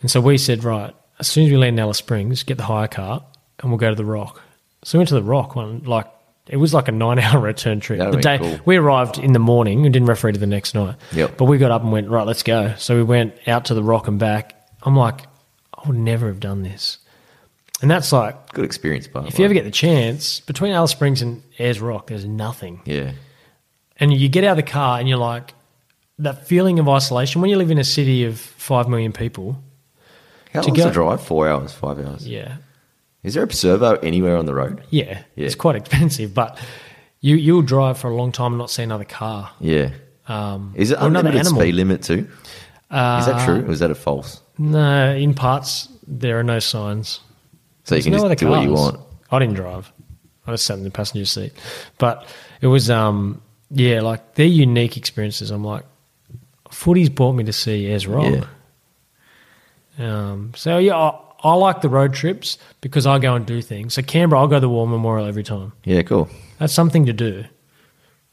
And so we said, right, as soon as we land in Alice Springs, get the hire car and we'll go to the Rock. So we went to the Rock one, like, it was like a nine hour [LAUGHS] return trip. That'd the day cool. we arrived in the morning and didn't referee to the next night. Yep. But we got up and went, right, let's go. So we went out to the Rock and back. I'm like, I would never have done this. And that's like, Good experience, but if you ever get the chance, between Alice Springs and Ayers Rock, there's nothing. yeah, And you get out of the car and you're like, that feeling of isolation when you live in a city of five million people. how To long's go- the drive? Four hours, five hours. Yeah. Is there a servo anywhere on the road? Yeah, Yeah. it's quite expensive, but you you'll drive for a long time and not see another car. Yeah. Um, Is it unlimited speed limit too? is that true? Or is that a false? No, in parts there are no signs. So you can no just do what you want. I didn't drive. I just sat in the passenger seat, but it was um yeah like they're unique experiences. I'm like, footy's brought me to see Ayers Rock. Yeah. Um, so yeah, I, I like the road trips because I go and do things. So Canberra, I'll go to the War Memorial every time. Yeah, cool. That's something to do.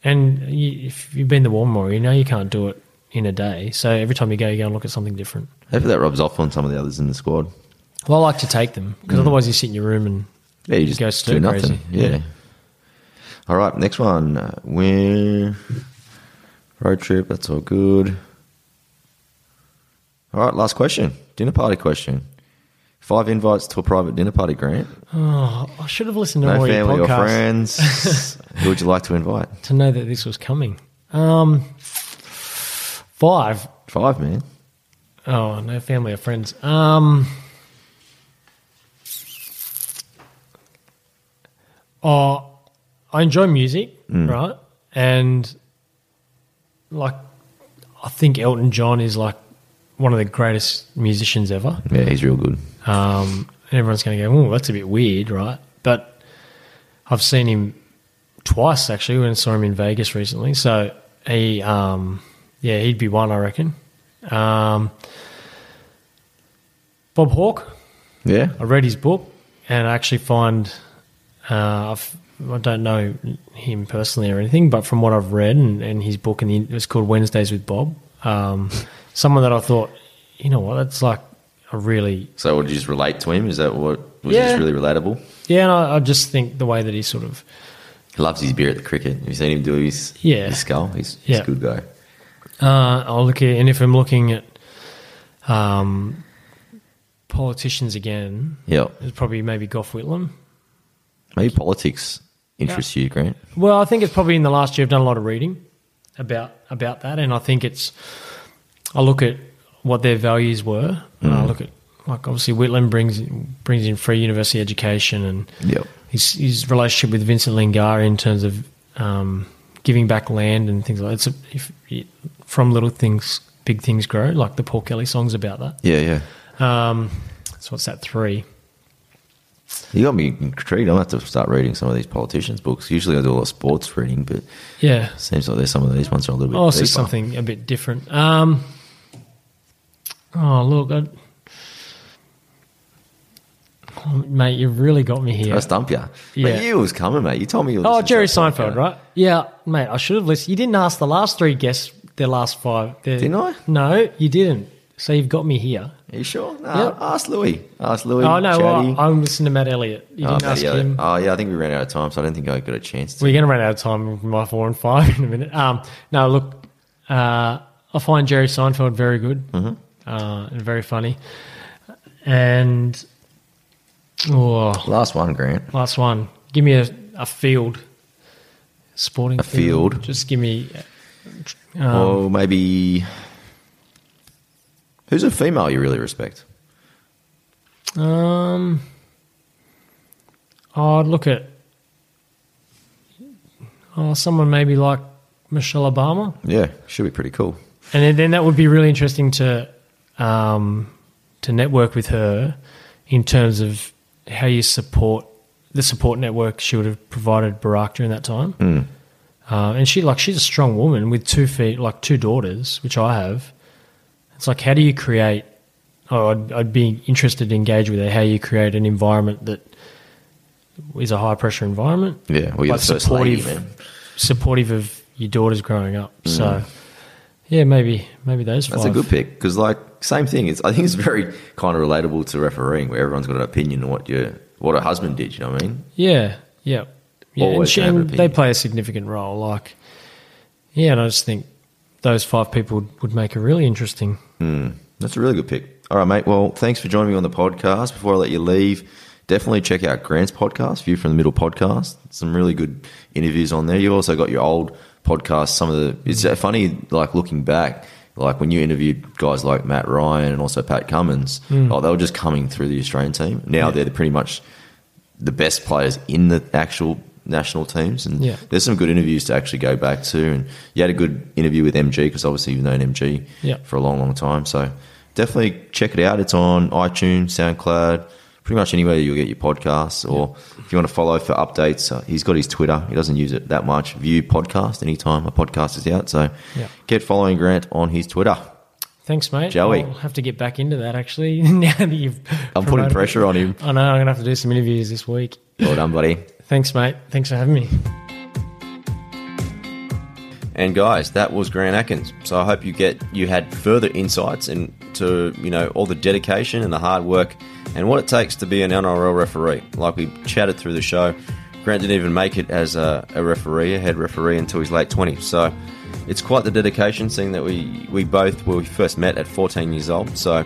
And you, if you've been to the War Memorial, you know you can't do it in a day. So every time you go, you go and look at something different. Hopefully that rubs off on some of the others in the squad. Well, I like to take them because otherwise you sit in your room and Yeah, you just go do nothing. crazy. Yeah. All right, next one. Uh, road trip? That's all good. All right, last question. Dinner party question. Five invites to a private dinner party, Grant. Oh, I should have listened to No more of your family or friends. [LAUGHS] Who would you like to invite? to know that this was coming. Um, five. Five, man. Oh, no family or friends. Um, oh, I enjoy music, right? And like, I think Elton John is like one of the greatest musicians ever. Yeah, he's real good. Um, everyone's going to go, oh, that's a bit weird, right? But I've seen him twice actually when I saw him in Vegas recently. So he, um, yeah, he'd be one, I reckon. Um, Bob Hawke, Yeah. I read his book and I actually find uh, I've, I don't know him personally or anything, but from what I've read and, and his book, and the, it's called Wednesdays with Bob. Um, [LAUGHS] someone that I thought, you know what, that's like really So would you just relate to him? Is that what was Yeah. just really relatable? yeah. And I, I just think the way that he sort of He loves his beer at the cricket. Have you seen him do his, Yeah. his skull? He's, he's Yeah. a good guy. Uh, I'll look at, and if I'm looking at um, politicians again, Yeah. it's probably maybe Gough Whitlam. Maybe politics interests you, Grant. Well, I think it's probably in the last year I've done a lot of reading about about that, and I think it's. I look at what their values were. And I look at like obviously Whitlam brings brings in free university education and Yep. his his relationship with Vincent Lingiari in terms of um, giving back land and things like that. It's a, if, from little things, big things grow. Like the Paul Kelly songs about that. Yeah, yeah. Um, so what's that? Three. You got me intrigued. I'll have to start reading some of these politicians' books. Usually I do a lot of sports reading, but Yeah. seems like there's some of these ones are a little bit Oh, so something a bit different. Um, oh, look, I, oh, mate, you've really got me here. I stump you. Yeah. But you was coming, mate. You told me you were Oh, Jerry. Seinfeld, right? Yeah, mate, I should have listened. You didn't ask the last three guests their last five. Their, Didn't I? No, you didn't. So you've got me here. Are you sure? No, Yep. ask Louis. Ask Louis. Oh no, well. I'm listening to Matt Elliott. You Oh, didn't ask him. Oh, yeah, I think we ran out of time, so I don't think I got a chance to. We're going to run out of time with my four and five [LAUGHS] in a minute. Um, no, look, uh, I find Jerry Seinfeld very good Mm-hmm. Uh, and very funny. And oh, Last one, Grant. last one, give me a, a field, sporting A field? Just give me. Um, or maybe. Who's a female you really respect? Um, I'd look at oh, someone maybe like Michelle Obama. Yeah, should be pretty cool. And then, then that would be really interesting to um, to network with her in terms of how you support the support network she would have provided Barack during that time. Uh, and she like she's a strong woman with two feet, like two daughters, which I have. It's like how do you create? Oh, I'd, I'd be interested to engage with her. How you create an environment that is a high pressure environment, Yeah, well, you're the first lady, supportive, man. supportive of your daughters growing up. So, yeah, maybe maybe those That's five. a good pick because, like, same thing. It's I think it's very kind of relatable to refereeing, where everyone's got an opinion on what your what a husband did. You know what I mean? Yeah, yeah, yeah. And, Always and they play a significant role. Like, yeah, and I just think those five people would, would make a really interesting. Hmm, that's a really good pick. All right, mate. Well, thanks for joining me on the podcast. Before I let you leave, definitely check out Grant's podcast, View from the Middle podcast. Some really good interviews on there. You've also got your old podcast. Some of the it's funny, like looking back, like when you interviewed guys like Matt Ryan and also Pat Cummins. Hmm. Oh, they were just coming through the Australian team. Now they're pretty much the best players in the actual national teams. And Yeah. there's some good interviews to actually go back to. And you had a good interview with MG because obviously you've known MG Yeah. for a long, long time. So definitely check it out. It's on iTunes, SoundCloud, pretty much anywhere you'll get your podcasts. Or if you want to follow for updates, uh, he's got his Twitter. He doesn't use it that much. View podcast anytime a podcast is out. So Yeah. get following Grant on his Twitter. Thanks, mate. Joey. I'll have to get back into that actually. [LAUGHS] now that you've, I'm putting pressure it. on him. I know. I'm gonna have to do some interviews this week. Well done, buddy. Thanks, mate. Thanks for having me. And guys, that was Grant Atkins. So I hope you get you had further insights into you know all the dedication and the hard work and what it takes to be an NRL referee. Like we chatted through the show, Grant didn't even make it as a, a referee, a head referee, until his late twenties. So it's quite the dedication. Seeing that we we both well, we first met at 14 years old. So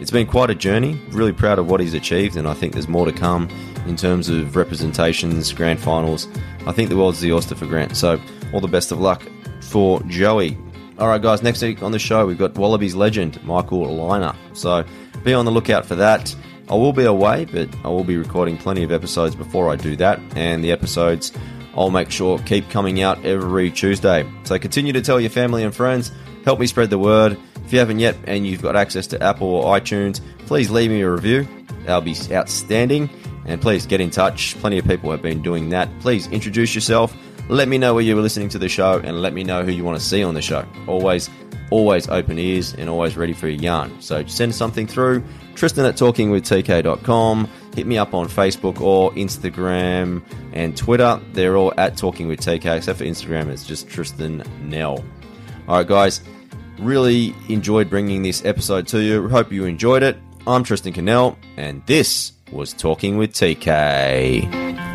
it's been quite a journey. Really proud of what he's achieved, and I think there's more to come in terms of representations, grand finals. I think the world's the oyster for Grant. So all the best of luck for Joey. All right, guys. Next week on the show, we've got Wallabies legend Michael Lynagh. So be on the lookout for that. I will be away, but I will be recording plenty of episodes before I do that, and the episodes I'll make sure keep coming out every Tuesday. So continue to tell your family and friends. Help me spread the word. If you haven't yet and you've got access to Apple or iTunes, please leave me a review. That'll be outstanding. And please get in touch. Plenty of people have been doing that. Please introduce yourself. Let me know where you were listening to the show and let me know who you want to see on the show. Always, always open ears and always ready for a yarn. So send something through. Tristan at talkingwithtk.com. Hit me up on Facebook or Instagram and Twitter. They're all at Talking with TK, except for Instagram, it's just Tristan Nell. All right, guys. Really enjoyed bringing this episode to you. Hope you enjoyed it. I'm Tristan Cannell, and this was Talking with TK.